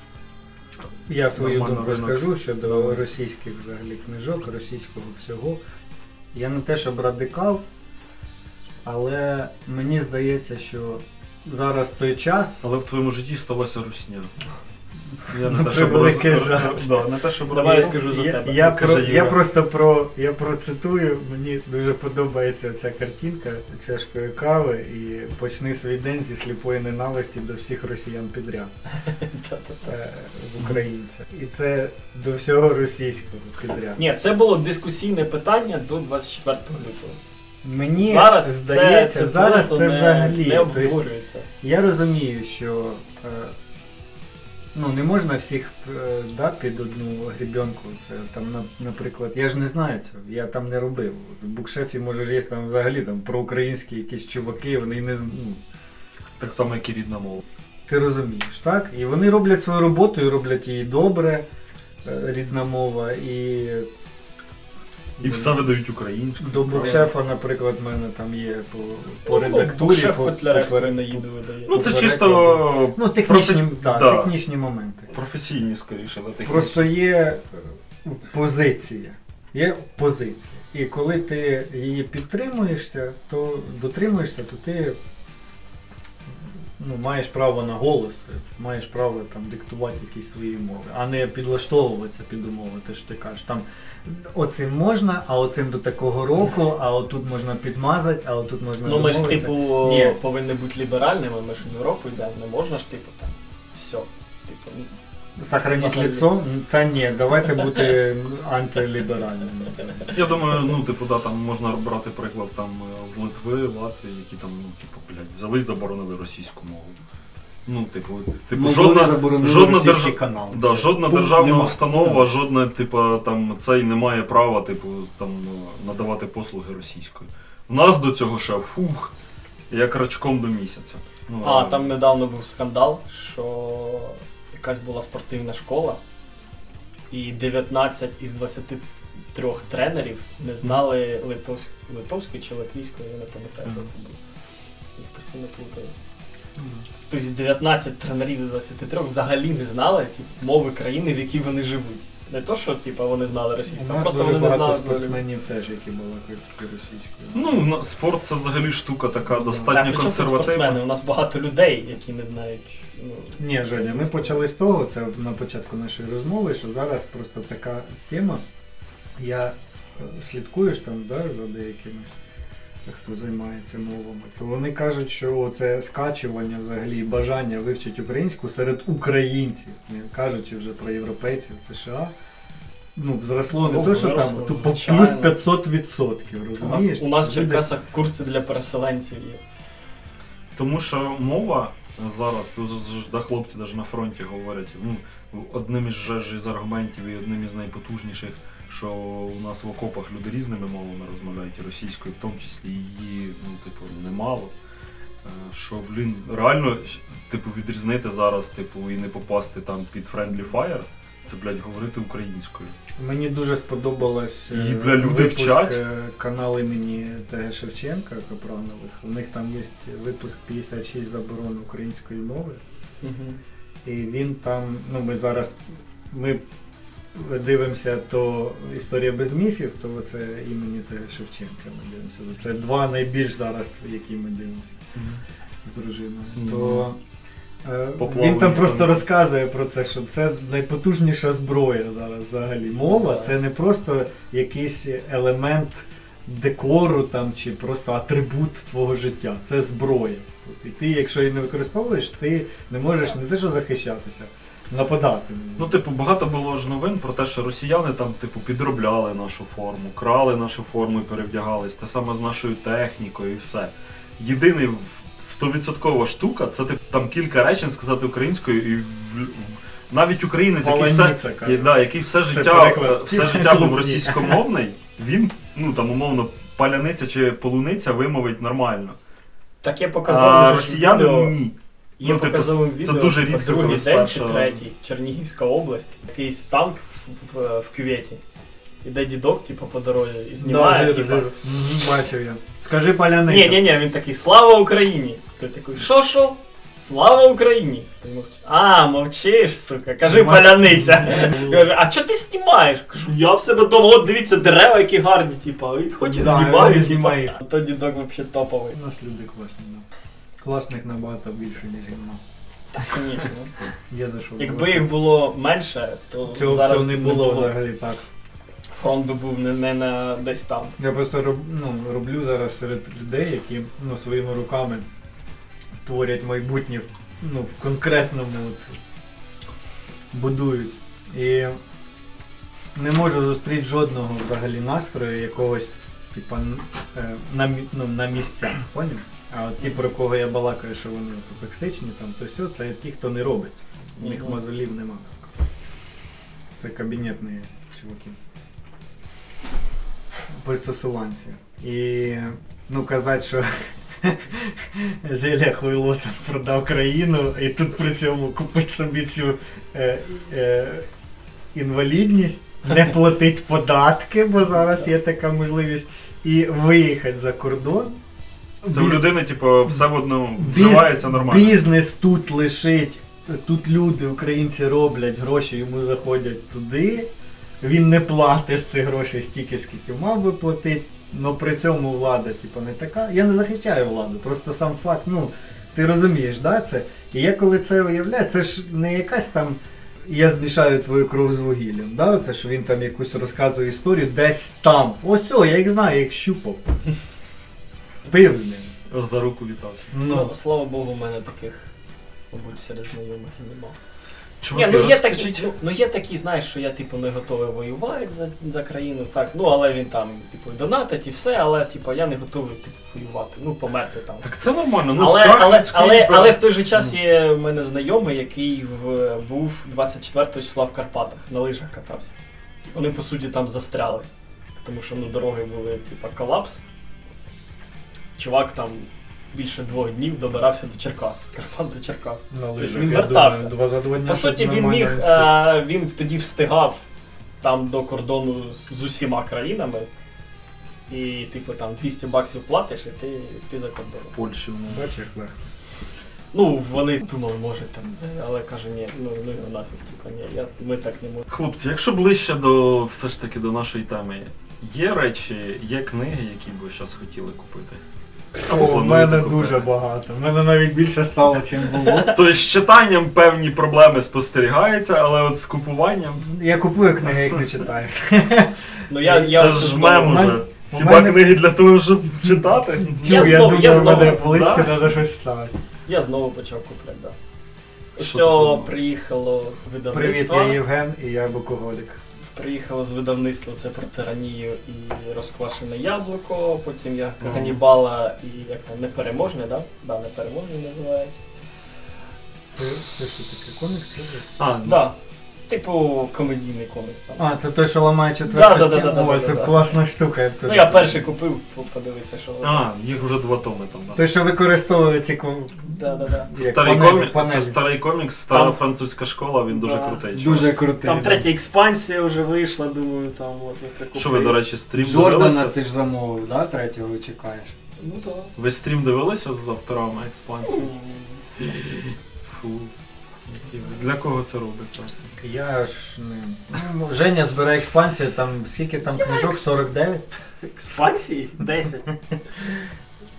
Я свою Нормально думку ринок. скажу щодо Давай. російських взагалі книжок, російського всього. Я не те, щоб радикал, але мені здається, що зараз той час. Але в твоєму житті сталася русня. Я не На те, щоб превеликий роз- жаль. да, не те, щоб Давай роз- я скажу за я, тебе. Я, Ну, про, я Юра. просто про я процитую. Мені дуже подобається ця картинка чашкою кави і почни свій день зі сліпої ненависті до всіх росіян підряд е, в українця. І це до всього російського підряд. Ні, це було дискусійне питання до 24 лютого. Мені зараз здається, це, це зараз просто це не, взагалі. не Тобто, обговорюється. Я розумію, що е, ну, не можна всіх е, да, під одну грібенку. Це там, на- наприклад, я ж не знаю цього, я там не робив. В букшефі може ж є там взагалі там проукраїнські якісь чуваки, вони не з- ну, Так само, як і рідна мова. ти розумієш, так? І вони роблять свою роботу і роблять її добре, е, рідна мова. І, І все видають українською. до букшефа, наприклад, в мене там є по, по редактурі. Ну, Шеф по- Котляревської видає. Ну, це по чисто Ну, технічні, професі- да, да. технічні моменти. професійні, скоріше, да, технічні. Просто є е, позиція. Є позиція. І коли ти її підтримуєшся, то дотримуєшся, то ти ну, маєш право на голос, маєш право там диктувати якісь свої мови, а не підлаштовуватися під умови. Те, що ти кажеш, там оцим можна, а оцим до такого року, а отут можна підмазати, а отут можна Ну ми ж типу Ні. повинні бути ліберальними, ми ж в Європу йдемо, не можна ж типу там все. Типу, Сохранить Взагалі. лицо? Та ні, давайте бути антиліберальними. Я думаю, ну, типу, да, там можна брати приклад там е, з Литви, Латвії, які там, ну, типу, блядь, взяли і заборонили російську мову. Ну, типу, типу жодна, жодна, російський держ- канал. да, жодна державна нема. установа, жодна, типу, там, цей не має права, типу, там, е, надавати послуги російською. У нас до цього ще фух, як рачком до місяця. Ну, А, там недавно був скандал, що якась була спортивна школа, і 19 із 23 тренерів не знали литовсь... литовської чи латвійської, я не пам'ятаю, де це було. Їх постійно плутаю. Тобто 19 тренерів з 23 взагалі не знали ті мови країни, в якій вони живуть. Не то, що типу, вони знали російську, а просто вони не знали. спортсменів теж, які тільки російською. Ну, на- спорт це взагалі штука така Та, достатньо при це консервативна. спортсмени? У нас багато людей, які не знають. Ну, Ні, Женя, ми почали з того, це на початку нашої розмови, що зараз просто така тема. Я е, слідкуєш там да, за деякими, хто займається мовами, то вони кажуть, що це скачування взагалі бажання вивчити українську серед українців, не кажучи вже про європейців, США. Ну, зросло не Ну, то, що там тупо плюс 500 відсотків, розумієш? У нас в Черкасах курси для переселенців є. Тому що мова зараз, ж да, хлопці навіть на фронті говорять, ну, одним із ж із аргументів і одним із найпотужніших, що у нас в окопах люди різними мовами розмовляють, і російською, в тому числі її, ну, типу, немало. Е, Що, блін, реально, типу, відрізнити зараз, типу, і не попасти там під Friendly Fire, це, блядь, говорити українською. Мені дуже сподобалось е, І, бля, люди випуск вчать. е, канал імені Т.Г. Шевченка Капранових. У них там є випуск 56 заборон української мови. І він там, ну ми зараз ми дивимося то історія без міфів, то це імені Т.Г. Шевченка ми дивимося. Це два найбільш зараз, які ми дивимося з дружиною. То е, він там там. просто розказує про це, що це найпотужніша зброя зараз взагалі. Мова це не просто якийсь елемент декору там чи просто атрибут твого життя. Це зброя. І ти, якщо її не використовуєш, ти не можеш не те, що захищатися, нападати. Ну, типу, багато було ж новин про те, що росіяни там, типу, підробляли нашу форму, крали нашу форму і перевдягались, те саме з нашою технікою і все. Єдиний стовідсоткова штука це типу, там кілька речень сказати українською, і навіть українець, який все, і, да, який все життя, все життя був російськомовний, він, ну там умовно, паляниця чи полуниця вимовить нормально. Так я показав А росіяни ні. Є Ну, типу, показовим це дуже типу, рідко, другий день чи третій, Чернігівська область, якийсь танк в, в, в кюветі. Іде дідок, типу, по дорозі і знімає, Да, жир, типу. жир. Бачив я. Скажи паляниця. Ні, ні, ні, він такий Слава Україні! Той такий, що що? Слава Україні! Ти. А, мовчиш, сука, кажи Мас- паляниця. Каже, а чого ти знімаєш? Кажу, я в себе вдома, от дивіться, дерева, які гарні, типа, і хоч і Да, знімаю, знімає. А то дідок взагалі топовий. У нас люди класні, да. Класних набагато більше, ніж гімна. Так, ні. Є за що. Якби їх було менше, то цього, зараз цього не було взагалі так. Фронт би був не, не на десь там. Я просто роб, ну, роблю зараз серед людей, які ну, своїми руками творять майбутнє в, ну, в конкретному от, будують. І не можу зустріти жодного взагалі настрою якогось, типа, е, на, ну, на місця. Поняв? А от ті, про кого я балакаю, що вони токсичні, там, то все, це ті, хто не робить. У них Мгм. мозолів нема. Це кабінетні чуваки. Пристосуванці. І ну казати, що Зеля Хуйло там продав країну і тут при цьому купить собі цю е, е, інвалідність, не платить податки, бо зараз є така можливість, і виїхати за кордон. Це Біз- людини, типу, все в одному Біз- вживається нормально. Бізнес тут лишить, тут люди, українці роблять гроші, йому заходять туди. Він не платить з цих грошей стільки, скільки мав би платити. але при цьому влада, типу, не така. Я не захищаю владу, просто сам факт, ну, ти розумієш, да, це? І я коли це уявляю, це ж не якась там. Я змішаю твою кров з вугіллям. Да? Це що він там якусь розказує історію десь там. Ось о, я їх знаю, я їх щупав. Пив з ним. За руку вітався. Ну, Ну, слава Богу, у мене таких, мабуть, серед знайомих і нема. Чуваки, Ні, ну є розкажіть. такі, ну, ну є такі, знаєш, що я типу не готовий воювати за, за країну, так, ну але він там, типу, донатить і все, але типу я не готовий типу, воювати, ну померти там. Так це нормально, ну але, страх але, людський, але, брат. але в той же час є в мене знайомий, який в, був 24 числа в Карпатах, на лижах катався. Вони по суті там застряли. Тому що ну, дороги були типа колапс. Чувак там більше двох днів добирався до Черкас, з Карпат до Черкас. на лижах, він вертався. думаю, два за два дня По суті, він міг, е, він тоді встигав там до кордону з, з усіма країнами. І, типу, там 200 баксів платиш, і ти, ти за кордоном. в Польщі. ну. Бачиш, як легко. Ну, вони думали, може там, але каже, ні, ну, ну його нафіг, типу, ні, я, ми так не можемо. Хлопці, якщо ближче до все ж таки до нашої теми, є речі, є книги, які б ви зараз хотіли купити? О, в плануєте мене купити? дуже багато. В мене навіть більше стало, чим було. Тобто з читанням певні проблеми спостерігаються, але от з купуванням. Я купую книги, як не читаю. Ну, я, я це ось ж знову- мем уже. у Хіба мене- книги для того, щоб читати? Я Чу, знову- я думаю, в знову, мене полички да? треба щось ставити. Я знову почав купляти, так. Да. Що Все таке? приїхало з Привіт, видавництва. я Євген і я Букоголік. Приїхало з видавництва це про тиранію і розквашене яблуко, потім я Ага. Ганібала і як там непереможне, да? Да, непереможне називається. Це, це що таке? Комікс? теж? А, Да. Типу комедійний комікс там. А, це той, що ламає Да, четверту да, да, стіну? да, да, Ой, да, це да. класна штука. Я б Ну я це- перший купив, по- подивився, що воно. а, їх вже два томи там. Да. Той, що використовує ці ком- Да, да, да. Це як старий панелі, комік, панелі. це старий комікс, стара Там- французька школа, він дуже Да. крутий. чувак. Дуже крутий. Там да. третя експансія вже вийшла, думаю, там от я прикупив. Що ви, до речі, стрім Джордана дивилися? ти ж замовив, да? Третього чекаєш. Ну так. Ви стрім дивилися з авторами експансії? Фу. Для кого це робиться? Я ж не. Ну, Женя збирає експансію, там скільки там книжок? 49? Експансії? 10.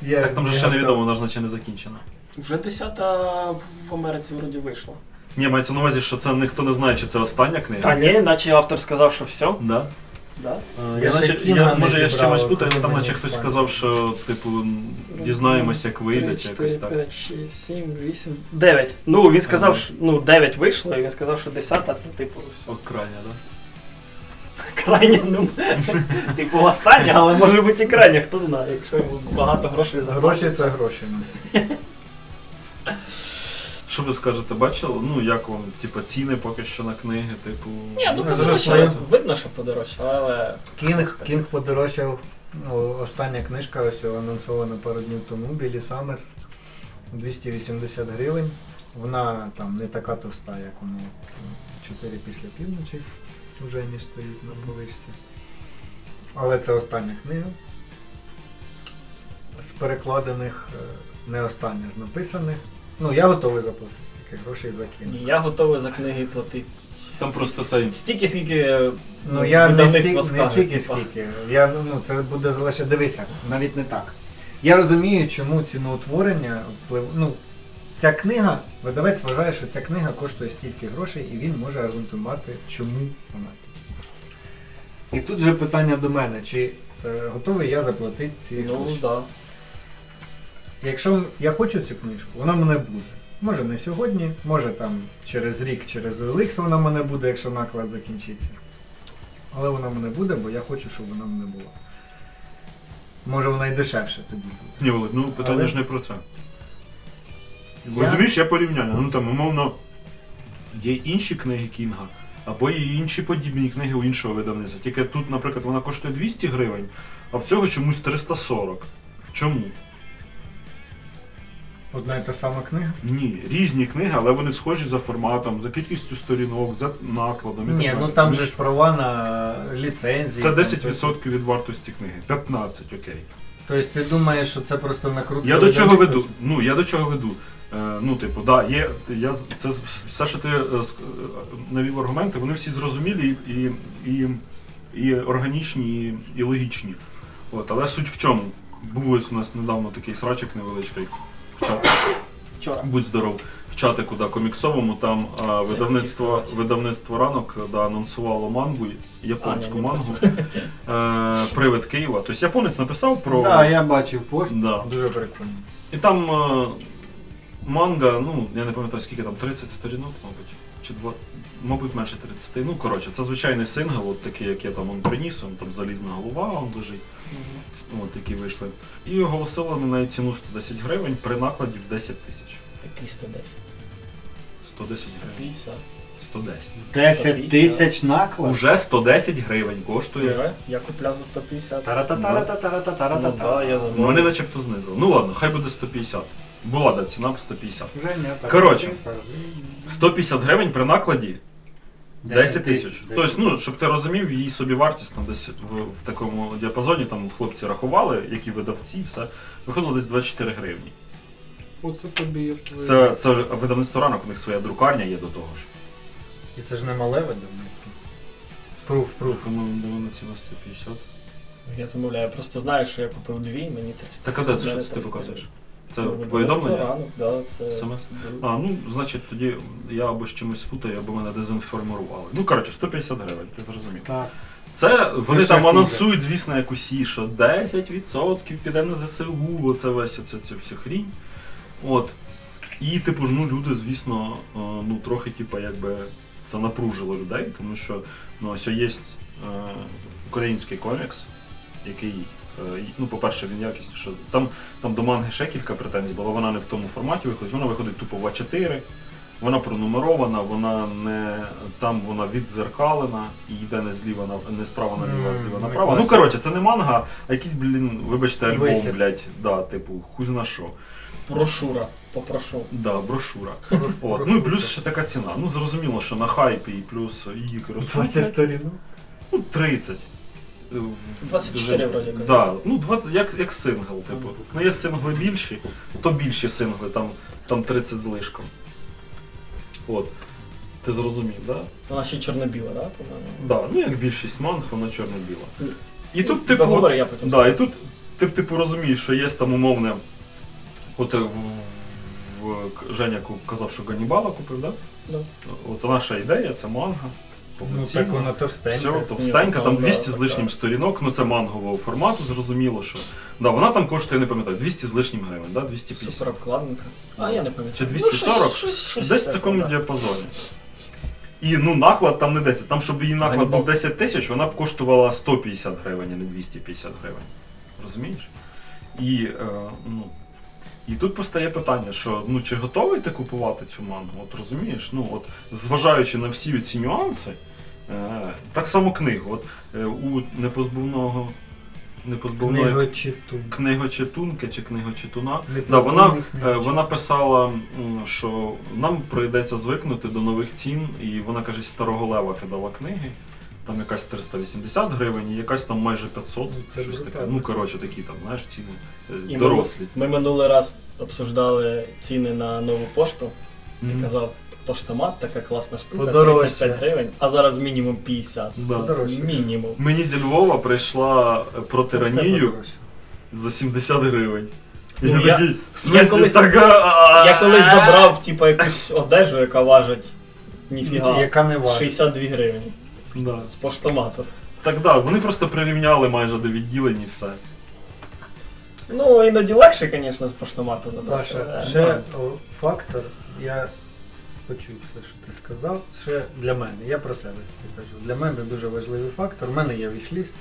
Я Так там же ще не відомо, вона ж наче не закінчена. Вже 10 в Америці вроді вийшла. Ні, мається на увазі, що це ніхто не знає, чи це остання книга. Та ні, наче автор сказав, що все. Да? Да? Е, Я Я, ще наче, я, може я з чимось путаю, але там наче хтось сказав, що типу дізнаємось, як вийде, чи якось так. 5, 6, 7, 8, 9. Ну, він сказав, що ну, 9 вийшло, і він сказав, що 10 це типу все. О, крайня, да? Крайня, ну, типу остання, але може бути і крайня, хто знає, якщо йому багато грошей за Гроші це гроші. Що ви скажете, бачили? Ну, як вам, типу, ціни поки що на книги, типу. Ні, ну Ну, подорожчало, видно, що подорожчало, але. Кінг, Кінг подорожчав. Ну, остання книжка ось анонсована пару днів тому, Білі Саммерс. 280 гривень. Вона там не така товста, як воно 4 після півночі вже не стоїть на поличці. Але це остання книга. З перекладених, е, не остання з написаних. Ну, я готовий заплатити стільки грошей за кінг. Я готовий за книги платити. Там просто сайт. Стільки, скільки Ну я не, видавництво стільки, не скаже, стільки типа. скільки. Я, ну, ну, це буде залишати. Дивися, навіть не так. Я розумію, чому ціноутворення вплив. Ну, ця книга Видавець вважає, що ця книга коштує стільки грошей, і він може аргументувати, чому вона стільки коштує. І тут же питання до мене, чи е, готовий я заплатити ці Ну, гроші? да. Якщо я хочу цю книжку, вона мене буде. Може не сьогодні, може там через рік, через OLX вона мене буде, якщо наклад закінчиться. Але вона мене буде, бо я хочу, щоб вона мене була. Може вона і дешевше тоді буде. Ні, Володь, ну питання Але- ж не про це. Я- Розумієш, я порівняння. Ну там, умовно, є інші книги Кінга, або є інші подібні книги у іншого видавництва. Тільки тут, наприклад, вона коштує 200 гривень, а в цього чомусь 340. Чому? Одна і та сама книга? Ні, різні книги, але вони схожі за форматом, за кількістю сторінок, за накладом. і Ні, так ну далі. там же ж права на ліцензії. Це там, 10% від вартості книги. 15, окей. Тобто ти думаєш, що це просто накрутка? Я до чого видавництва? веду? Ну, я до чого веду. Е, ну, типу, да, є. Я, з- це з- все, що ти е, ск- е, навів аргументи, вони всі зрозумілі і, і, і, і органічні, і, і логічні. От, але суть в чому? Був ось у нас недавно такий срачик невеличкий. Вчора. будь здоров. В чатику да, коміксовому там а, видавництво, видавництво ранок да, анонсувало мангу, японську А, не мангу. Е, Привид Києва. Тобто японець написав про. Так, я бачив пост. Да. Дуже прикольно. І там е, манга, ну, я не пам'ятаю скільки там, 30 сторінок, мабуть. Чи два, мабуть, менше 30. Ну, коротше, це звичайний сингл, от такий, як я там он приніс, он, там залізна голова он лежить, от які вийшли. І оголосили на неї ціну 110 гривень при накладі в 10 тисяч. Який 110? 110 гривень. 150. 110. 10 тисяч наклад? Уже 110 гривень коштує. Вже? Я купляв за 150. Та-ра-та-та-ра-та-та-ра-та-та-ра-та-та. Ну, да, я забув. Мене начебто знизили. Ну ладно, хай буде 150. Була да, ціна в 150. Вже ні, так. Коротше. 150 гривень при накладі 10 тисяч. Тобто, ну, щоб ти розумів, її собі вартість там десь в, в такому діапазоні, там хлопці рахували, які видавці, все, виходило десь 24 гривні. Оце тобі Це, це видавництво ранок, у них своя друкарня є до того ж. І це ж не мале видавництво. Пруф, пруф. По-моєму, ціна 150. Я замовляю. Просто знаю, що я купив дві, мені 300. Так а де це що це ти 300 показуєш? Це Ну, повідомлення? Ресторан, да, це... SMS? А, ну, значить, тоді я або з чимось спутаю, або мене дезінформували. Ну, коротше, 150 гривень, ти зрозумів. Так. Це вони там анонсують, звісно, як усі, що 10% піде на ЗСУ, оце весь оце, цю всю хрінь. От. І, типу, ж, ну, люди, звісно, е, ну, трохи, типу, якби це напружило людей, тому що ну, ось є е, український комікс, який. Е, Ну, по-перше, він якісніше. Там, там до манги ще кілька претензій, було вона не в тому форматі виходить. Вона виходить тупо в А4, вона пронумерована, вона не там вона віддзеркалена і йде не зліва на не справа наліво, а зліва ну, направо. Ну коротше, це не манга, а якийсь, блін, вибачте, альбом, блядь, да, типу, хуй зна що. Брошура, попрошу. Да, брошура. От. Ну і плюс ще така ціна. Ну зрозуміло, що на хайпі і плюс її 20 сторінок. Ну, 30. Е, в- 24 вже- вроді як. Да, ну, 20, як, як сингл, типу. Ну, є сингли більші, то більші сингли, там, там 30 з лишком. От. Ти зрозумів, так? Да? Вона ще й чорно-біла, да, по-моєму? Да, ну як більшість манг, вона чорно-біла. І тут, типу, Договори от, я потім да, і тут ти, типу розумієш, що є там умовне. От е, в, в, Женя ку- казав, що Ганнібала купив, да? Да. От наша ідея, це манга. Ну повноцінна. так вона Все, товстенька. товстенька, там там, 200 з лишнім сторінок, ну це мангового формату, зрозуміло, що. Да, вона там коштує, не пам'ятаю, 200 з лишнім гривень, да? 250. Супер обкладинка. А, я не пам'ятаю. Чи Ну, 240? щось- щось- щось Десь в такому да. діапазоні. І ну, наклад там не 10. Там, щоб її наклад був 10 тисяч, вона б коштувала 150 гривень, а не 250 гривень. Розумієш? І, е, ну, і тут постає питання, що ну, чи готовий ти купувати цю мангу? От розумієш? Ну, от, зважаючи на всі ці нюанси, е, так само книгу. От, е, у непозбувного. Непозбувної Книгочиту. книгочитунки чи книгочитуна Да, вона, е, вона писала, м, що нам прийдеться звикнути до нових цін, і вона каже, з старого лева кидала книги. Там якась 380 гривень, і якась там майже 500, Ну, це щось таке. брутально. Ну, коротше, такі там, знаєш, ціни е, І ми- дорослі. Ми минулий раз обсуждали ціни на нову пошту. Ти Мгм. казав, поштомат така класна штука, Подорожче. 35 гривень, а зараз мінімум 50. Да. Подорожче. Мінімум. Мені зі Львова прийшла е, про тиранію за 70 гривень. І Ну, я- такий, в я смислі, колись- так, а- Я колись забрав, типу, якусь одежу, яка важить ніфіга. Яка не важить. 62 гривні. Да. З поштомату. Так да, вони просто прирівняли майже до відділень і все. Ну, іноді легше, звісно, з поштомату забрати. Паша, але- ще о, фактор, я почув все, що ти сказав. Ще для мене, я про себе кажу. Для мене дуже важливий фактор. У мене є вішліст.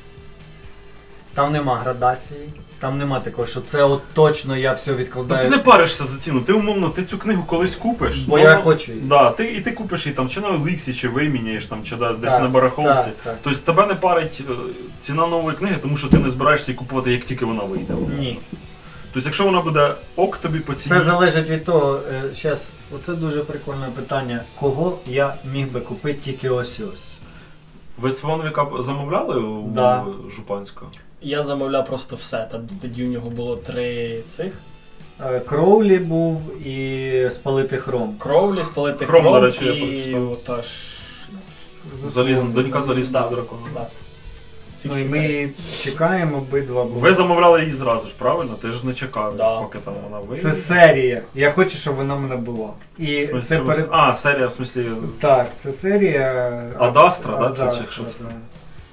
Там нема градації, там нема такого, що це от точно я все Ну відкладаю. ти не паришся за ціну, ти умовно, ти цю книгу колись купиш. Бо ну, я ну, хочу її. Да, ти, і ти купиш її там чи на Оліксі, чи виміняєш там, чи да, десь Так, на барахолці. Так, так. Тобто тебе не парить е, ціна нової книги, тому що ти не збираєшся її купувати, як тільки вона вийде. Ні. Тобто, якщо вона буде ок тобі по ціні. Це залежить від того, зараз, оце дуже прикольне питання, кого я міг би купити тільки ось ось. Ви Свонвіка замовляли у Да. Жупанського? Я замовляв просто все. Там тоді у нього було три цих. Е, Кроулі був і спалити хром. Кровлі, спалити Хром, хром, до речі, я і прочитав. отож. Заліз, донька Да. дракона. Да. Ці Ну і всі ми чекаємо обидва. бо Ви замовляли її зразу ж, правильно? Ти ж не чекав, Да. поки там вона вийде. Це серія. Я хочу, щоб вона в мене була. В І смислі, це чому перед... А, серія, в смислі. Так, це серія. Адастра, да, це Адастра, чи що це? так.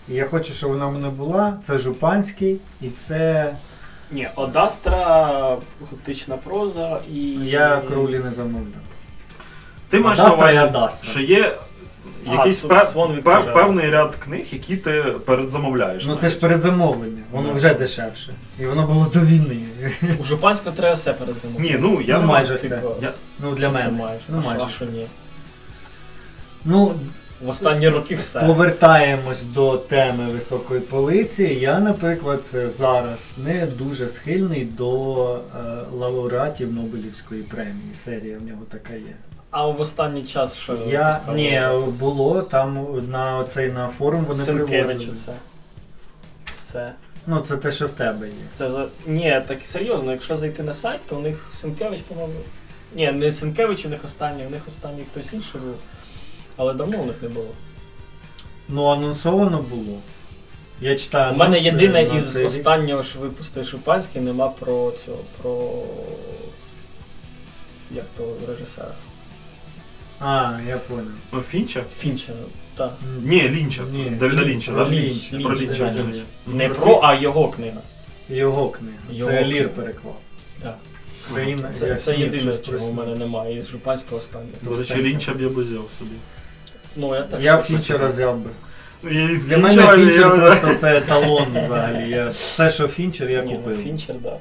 І я хочу, щоб вона в мене була. Це Жупанський, і це. Ні, Одастра, готична проза і. Я Кроулі не замовляв. Ти маєш на Адастра і увазі, Адастра. що є А, якийсь тут пе- певний Адастра. ряд книг, які ти передзамовляєш. Ну це ж передзамовлення, воно Ну. вже дешевше. І воно було до війни. У Жупанського треба все передзамовити. Ні, ну я Ну, не майже все. Типу, Я, Ну для чи це мене. майже? Ну А що- майже. що ні? Ну, В останні роки все. Повертаємось до теми високої полиці. Я, наприклад, зараз не дуже схильний до е, лауреатів Нобелівської премії. Серія в нього така є. А в останній час що Я ні, було там на оцей на форум вони Сенкевичу привозили. це. Все. Ну це те, що в тебе є. Це за. Ні, так серйозно, якщо зайти на сайт, то у них Сенкевич, по-моєму. Ні, не Сенкевич у них останній, у них останній хтось інший був. Але давно у них не було. Ну анонсовано було. Я читаю. У мене анонси єдине на із цей останнього, що випустив Шипанський, нема про цього, про. Як того режисера? А, я понял. ну, Фінча? Фінчера. Так. Ні, Лінча. Ні, Давіда Лінч, Лінча, про да? Лінч. Про Лінч, Лінча. да, Лінч. Не про а його книга. Його книга. Його це книга. Лір переклав. Так. Країна. Це, я це єдине, чого у просити. мене немає. Із Жупанського останнього. До речі, Лінча б я б взяв собі. Ну, я теж. Я хочу. Фінчера взяв би. Ну, і Для мене Фінчер я- просто це еталон взагалі. Я, все, що Фінчер, я Ні, ну, купив. Фінчер, так. Да.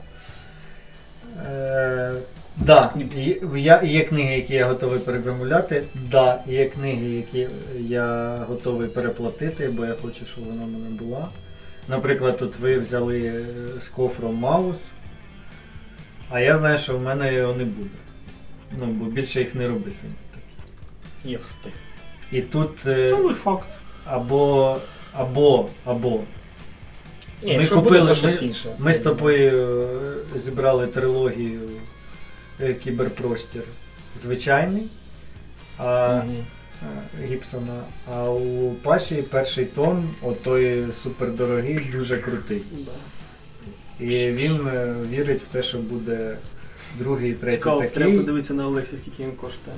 Е, да, є- я, є книги, які я готовий передзамовляти. Да, є книги, які я готовий переплатити, бо я хочу, щоб вона в мене була. Наприклад, тут ви взяли е, з кофром Маус, а я знаю, що в мене його не буде. Ну, бо більше їх не робитиму. Є встиг. І тут е, факт. або, або, або Ні, Ми якщо купили- буде, то щось ми- інше. Ми з тобою е, зібрали трилогію е, Кіберпростір звичайний а, Мгм. е, Гібсона. А у Паші перший том, отой супердорогий, дуже крутий. Да. І він е, вірить в те, що буде другий, третій Цікаво, треба подивитися на Олексі, скільки він коштує.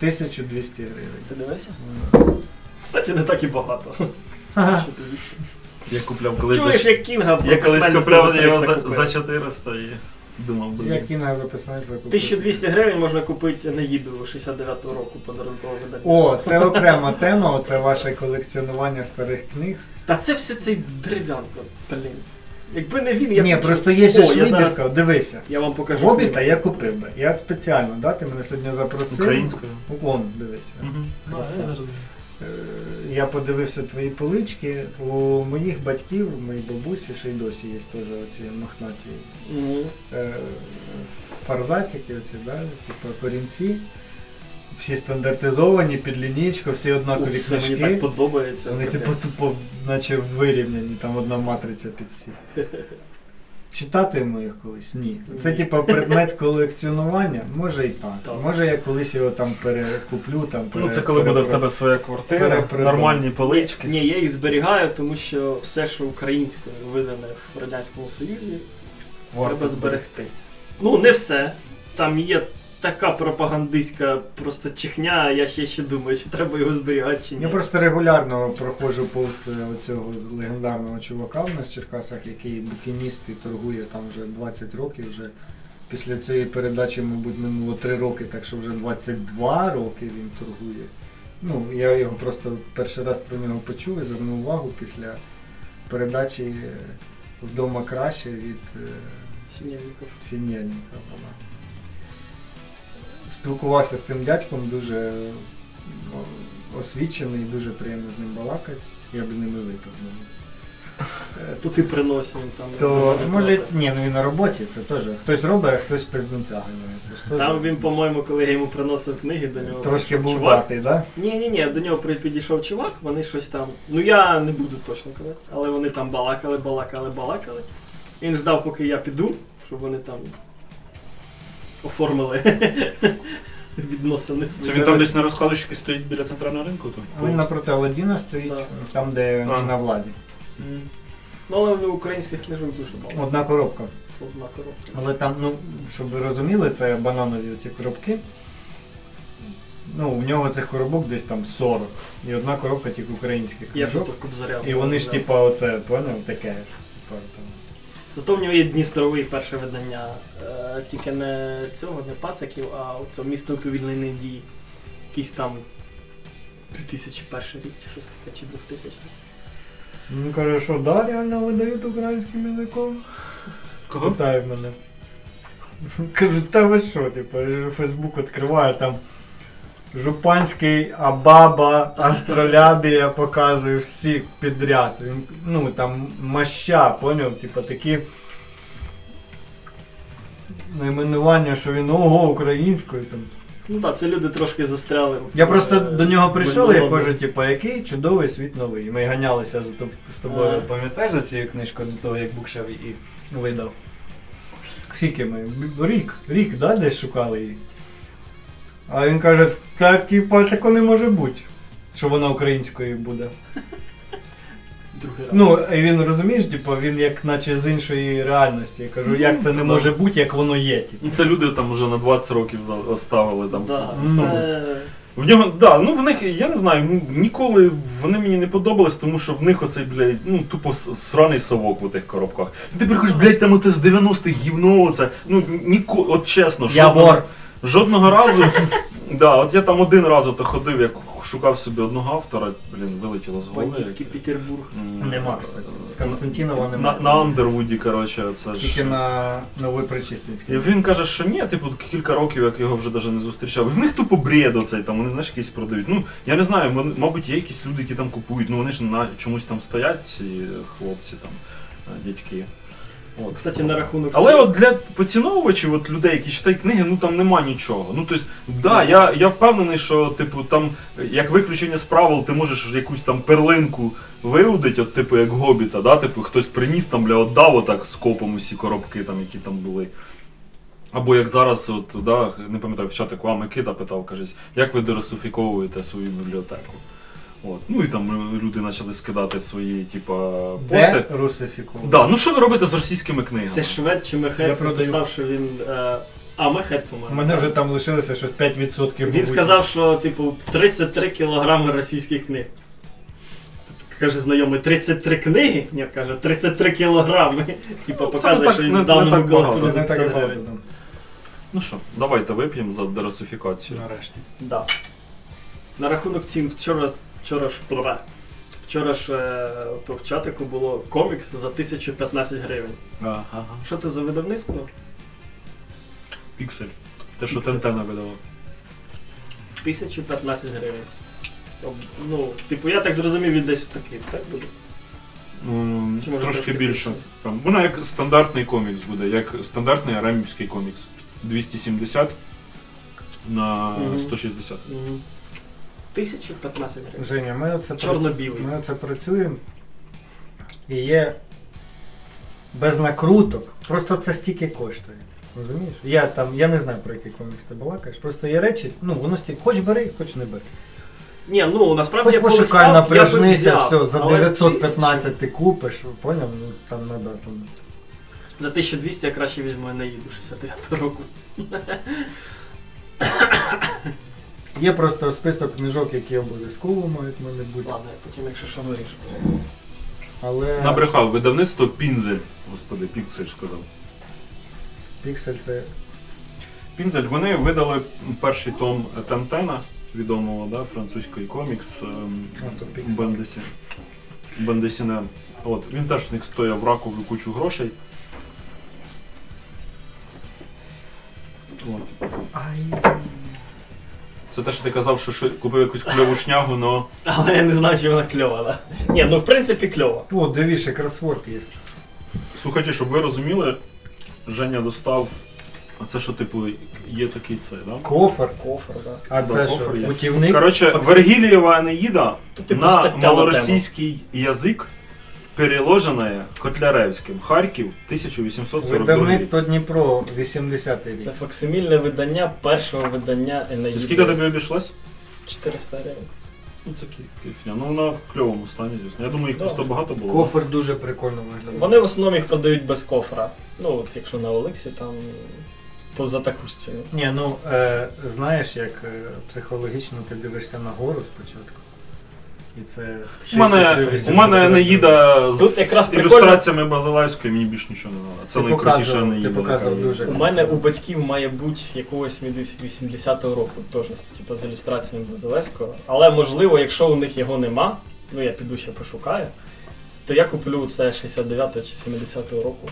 1200 гривень. Ти дивишся? Кстати, не так і багато. Що ти вісім? Я купляв колись Чуєш, за... як Кінга Я колись купляв його за, за 400 і думав, блін. Я кінга записник закупив. 1200 гривень можна купити Неїду 69-го року подарункового видання. О, це окрема тема, оце ваше колекціонування старих книг. Та це все цей дерев'янко, блін. Якби не він, я б Ні, почув. просто є ще О, я зараз- дивися. Я вам покажу. Гобіта я купив би. Я спеціально, да? Ти мене сьогодні запросив. Українською. Вон, дивися. Мгм. Краса. А, я розумію. Е, Я подивився твої полички. У моїх батьків, у моїй бабусі, ще й досі є теж оці мохнаті Мгм. е, фарзацики, оці, да? типу корінці. Всі стандартизовані, під лінійку, всі однакові Ух, це мені так подобається. Вони типу тупо, наче вирівняні, там одна матриця під всі. Читатиму їх колись? Ні. Це типу предмет колекціонування? Може і так. Так. Може я колись його там перекуплю, там Ну це коли буде в тебе своя квартира, нормальні полички. Ні, я їх зберігаю, тому що все, що українською видане в Радянському Союзі, треба зберегти. Ну, не все. Там є така пропагандистська просто чихня, я ще, ще думаю, чи треба його зберігати чи ні. Я просто регулярно проходжу повз е, оцього легендарного чувака в нас в Черкасах, який букініст і торгує там вже 20 років. Вже після цієї передачі, мабуть, минуло 3 роки, так що вже 22 роки він торгує. Ну, я його просто перший раз про нього почув і звернув увагу після передачі вдома краще від е, Сінєвников. Вона. Спілкувався з цим дядьком, дуже ну, освічений, дуже приємно з ним балакати. Я б з ними випив. Тут і приносив там. То може, ні, ну і на роботі це теж. Хтось робить, а хтось пиздунця ганяє. Це ж теж Там він, по-моєму, коли я йому приносив книги до нього. трошки прийшов був чувак. датий, да? Ні, ні, ні, до нього при- підійшов чувак, вони щось там. Ну я не буду точно казати, але вони там балакали, балакали, балакали. Він ждав, поки я піду, щоб вони там оформили відносини свої. Це він там десь на розкладочці стоїть біля центрального ринку? То? Він напроти Аладдіна стоїть, Да. там, де А. на владі. М. Ну, але в українських книжок дуже мало. Одна коробка. Одна коробка. Але там, ну, щоб ви розуміли, це бананові ці коробки. Ну, в нього цих коробок десь там 40. І одна коробка тільки українських Я книжок. тут кобзаря. І вони ж типа оце, поняв, таке ж. Типа, там. Зато в нього є Дністровий перше видання. Е, тільки не цього, не пацаків, а цього місто уповільненої дії. Якийсь там 2001 рік чи щось таке, чи 2000. Він каже, що да, реально видають українським язиком. Кого? Питає мене. Кажу, та ви що, типу, Фейсбук відкриваю там. Жупанський, Абаба, Астролябія показую всіх підряд. Він, ну там маща, поняв? Типа такі найменування, що він ого українською там. Ну так, це люди трошки застряли. в, Я просто е, до нього прийшов і я минулому. кажу, типу, який чудовий світ новий. Ми ганялися за тоб- з тобою, Ага. пам'ятаєш за цією книжкою до того, як Букшев її видав. Скільки ми? Б- Рік, рік, да, десь шукали її. А він каже, так, типа, тако не може бути, що вона українською буде. Другий раз. Ну, і він розумієш, типу, він як наче з іншої реальності. Я кажу, як це це не да. може бути, як воно є. Типу. Ну, Це люди там вже на 20 років за- оставили там. да, з- ну. це... В нього, да, ну в них, я не знаю, ну, ніколи вони мені не подобались, тому що в них оцей, блядь, ну тупо с- сраний совок в тих коробках. І ти приходиш, блядь, там оте з 90-х гівно, оце. Ну, ніко, от чесно, Я жодного, вор. Жодного разу. Да, от я там один раз ото ходив, як шукав собі одного автора, блін, вилетіло з голови. Бандитський Петербург. М, Нема, кстати. Константинова На, немає. на Андервуді, коротше, це ж. Тільки на Новий І Причистинський. він каже, що ні, типу, кілька років, як його вже навіть не зустрічав. І в них тупо бред оцей, там, вони знаєш, якісь продають. Ну, я не знаю, вони- мабуть, є якісь люди, які там купують, ну вони ж на чомусь там стоять, ці хлопці там, е, дядьки. От. Кстати, на рахунок Але цих- от для поціновувачів, от людей, які читають книги, ну там нема нічого. Ну тобто, да, я, я впевнений, що типу там як виключення з правил, ти можеш якусь там перлинку виудити, от типу як гобіта, да, типу хтось приніс там, бля, отдав отак скопом усі коробки, там, які там були. Або як зараз, от, да, не пам'ятаю, в чатику а Микита питав, каже, як ви дерасифіковуєте свою бібліотеку? От. Ну і там люди почали скидати свої, типа, пости. Де русифіку? Да, ну що ви робите з російськими книгами? Це швед чи Я Мехет продаю. написав, що він. Е... А, Мехет, У по-моєму. мене вже там лишилося щось 5%. Він мабуть. сказав, що типу 33 кілограми російських книг. Каже знайомий, 33 книги? Ні, каже, 33 кілограми. Типу Ну, це показує, так- що він не- здав не на так багато. макулатуру Це за не так 50 багато. гривень. там. Ну що, давайте вип'ємо за дерасифікацію. Нарешті. Да. На рахунок цін вчора, вчора ж. Вчора ж е, то в чатику було комікс за 1015 гривень. Ага. Що це за видавництво? Піксель. Те, що Піксель. Тінтіна видало. 1015 гривень. Ну, типу, я так зрозумів, він десь такий, так буде? Ну, Чи може трошки більше. більше? Там, вона як стандартний комікс буде, як стандартний арамівський комікс. 270 на Мгм. 160. Мгм. 1015 гривень. Женя, ми оце, працю- ми оце працюємо. І є без накруток. Просто це стільки коштує. Розумієш? Я там, я не знаю про який комікс ти балакаєш. Просто є речі, ну воно стільки, хоч бери, хоч не бери. Ні, ну насправді Хоч я пошукай, полистав, я напряжнися, взяв, все, за але 915 ти купиш, поняв? Ну там треба там. За 1200 я краще візьму Енаїду 69 року. Є просто список книжок, які обов'язково мають в мене бути. Ладно, я потім, якщо що вирішу. Але Набрехав видавництво Пінзель. Господи, Піксель сказав. піксель це Пінзель, вони видали перший том Тентена, відомого, да, французький комікс ем, а, то піксель. Bande dessi. Bande dessinée. От, він теж в них стояв ракову кучу грошей. От. Ай. Це те, що ти казав, що, що купив якусь кльову шнягу, но Але я не знаю, чи вона кльова, да? Ні, ну в принципі кльова. О, дивіться, кросворд є. Слухайте, щоб ви розуміли, Женя достав. А це що, типу, є такий цей, да? Кофер. Кофр, да. А Да, це кофер що? є. Путівник? Коротше, Факсим. Вергілієва Енеїда То, типу, на стаття на малоросійський язик переложена Котляревським. Харків, 1842 рік. Видавництво Дніпро, 80-й рік. Це факсимільне видання першого видання І скільки тобі обійшлось? 400 гривень. Ну це ки- кайфня. Ну вона в кльовому стані, звісно. Я думаю, їх просто багато було. Кофер дуже прикольно виглядає. Вони в основному їх продають без кофра. Ну, от якщо на Олексі, там то за таку ж ціну. Ні, ну е, знаєш, як е, психологічно ти дивишся на гору спочатку. І це. У мене, у мене Енеїда Тут з якраз прикольно- ілюстраціями Базилевської, мені більш нічого не треба. Це Ти найкрутіша показував, ти показував яка є. дуже У мене у батьків має бути якогось від 80-го року, теж типу, з ілюстраціями Базилевського. Але можливо, якщо у них його нема, ну я піду ще пошукаю, то я куплю це 69-го чи 70-го року.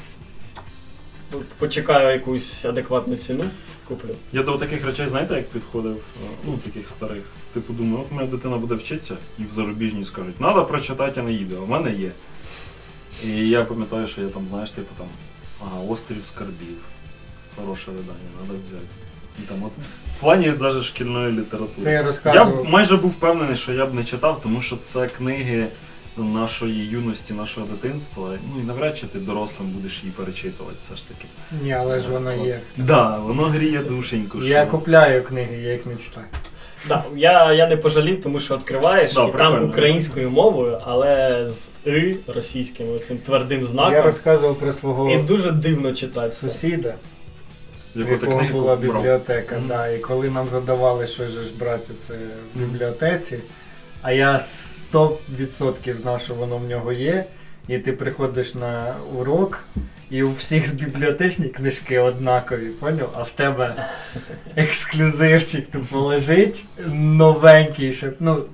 Почекаю якусь адекватну ціну, куплю. Я до таких речей, знаєте, як підходив, Е, ну, таких старих. Типу думаю, от моя дитина буде вчитися, і в зарубіжній скажуть, треба прочитати а в мене є. І я пам'ятаю, що я там, знаєш, типу там, ага, Острів Скарбів. Хороше видання, треба взяти. І там от в плані навіть шкільної літератури. Це я Я розказував. б майже був впевнений, що я б не читав, тому що це книги нашої юності, нашого дитинства. Ну і навряд чи ти дорослим будеш її перечитувати все ж таки. Ні, але ж вона є. Да, воно гріє душеньку. Я що- купляю книги, я їх не читаю. Да, я, я не пожалів, тому що відкриваєш Да, і прикольно. там українською мовою, але з и російським цим твердим знаком. Я розказував про свого І дуже дивно читати. сусіда, в якого була бібліотека. Мгм. Да, і коли нам задавали, що ж брати це в бібліотеці, а я 100% знав, що воно в нього є. І ти приходиш на урок, і у всіх бібліотечні книжки однакові, поняв? А в тебе ексклюзивчик тупо лежить, новенький, щоб, ну,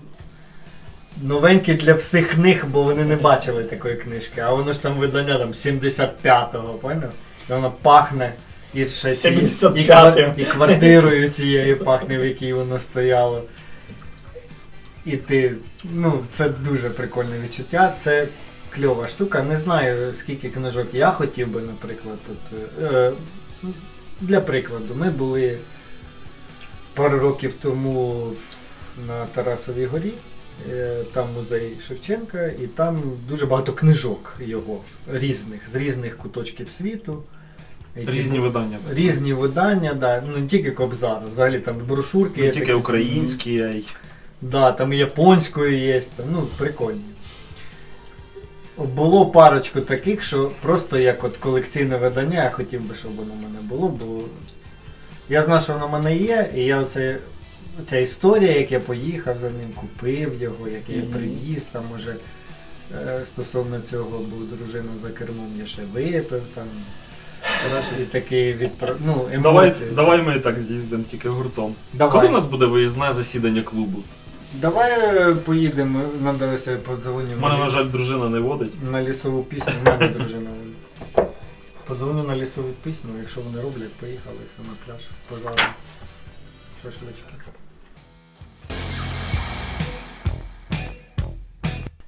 новенький для всіх книг, бо вони не бачили такої книжки, а воно ж там видання там 75-го, поняв? І воно пахне і ще ці- і, і квартирою цією пахне, в якій воно стояло. І ти, ну, це дуже прикольне відчуття. Це кльова штука. Не знаю, скільки книжок я хотів би, наприклад, тут. Е, для прикладу, ми були пару років тому на Тарасовій горі. Е, Там музей Шевченка, і там дуже багато книжок його різних, з різних куточків світу. які Різні видання. Різні видання, да. ну не тільки Кобзар, взагалі там брошурки. Не тільки українські, а й. Да, там і японською є, там, ну, прикольні. Було парочку таких, що просто як от колекційне видання, я хотів би, щоб воно в мене було, бо я знав, що воно в мене є, і я оце, ця історія, як я поїхав за ним, купив його, як я привіз, там уже е, стосовно цього, бо дружина за кермом я ще випив там. І такий відпро... ну, емоції. Давай, давай ми і так з'їздимо тільки гуртом. Давай. Коли у нас буде виїзне засідання клубу? Давай е, поїдемо, надо ось подзвонимо. У мене, на жаль, дружина не водить. На лісову пісню, в мене дружина. водить. Подзвоню на лісову пісню, якщо вони роблять, поїхали все на пляж, пожаримо шашлички.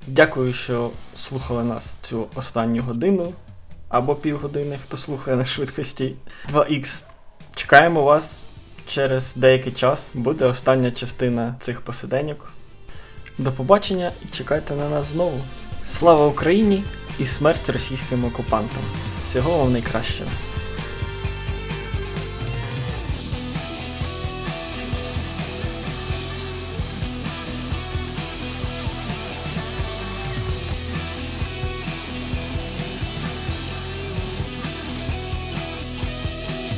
Дякую, що слухали нас цю останню годину або півгодини, хто слухає на швидкості 2х. Чекаємо вас через деякий час. Буде остання частина цих посиденьок. До побачення і чекайте на нас знову. Слава Україні і смерть російським окупантам! Всього вам найкращого!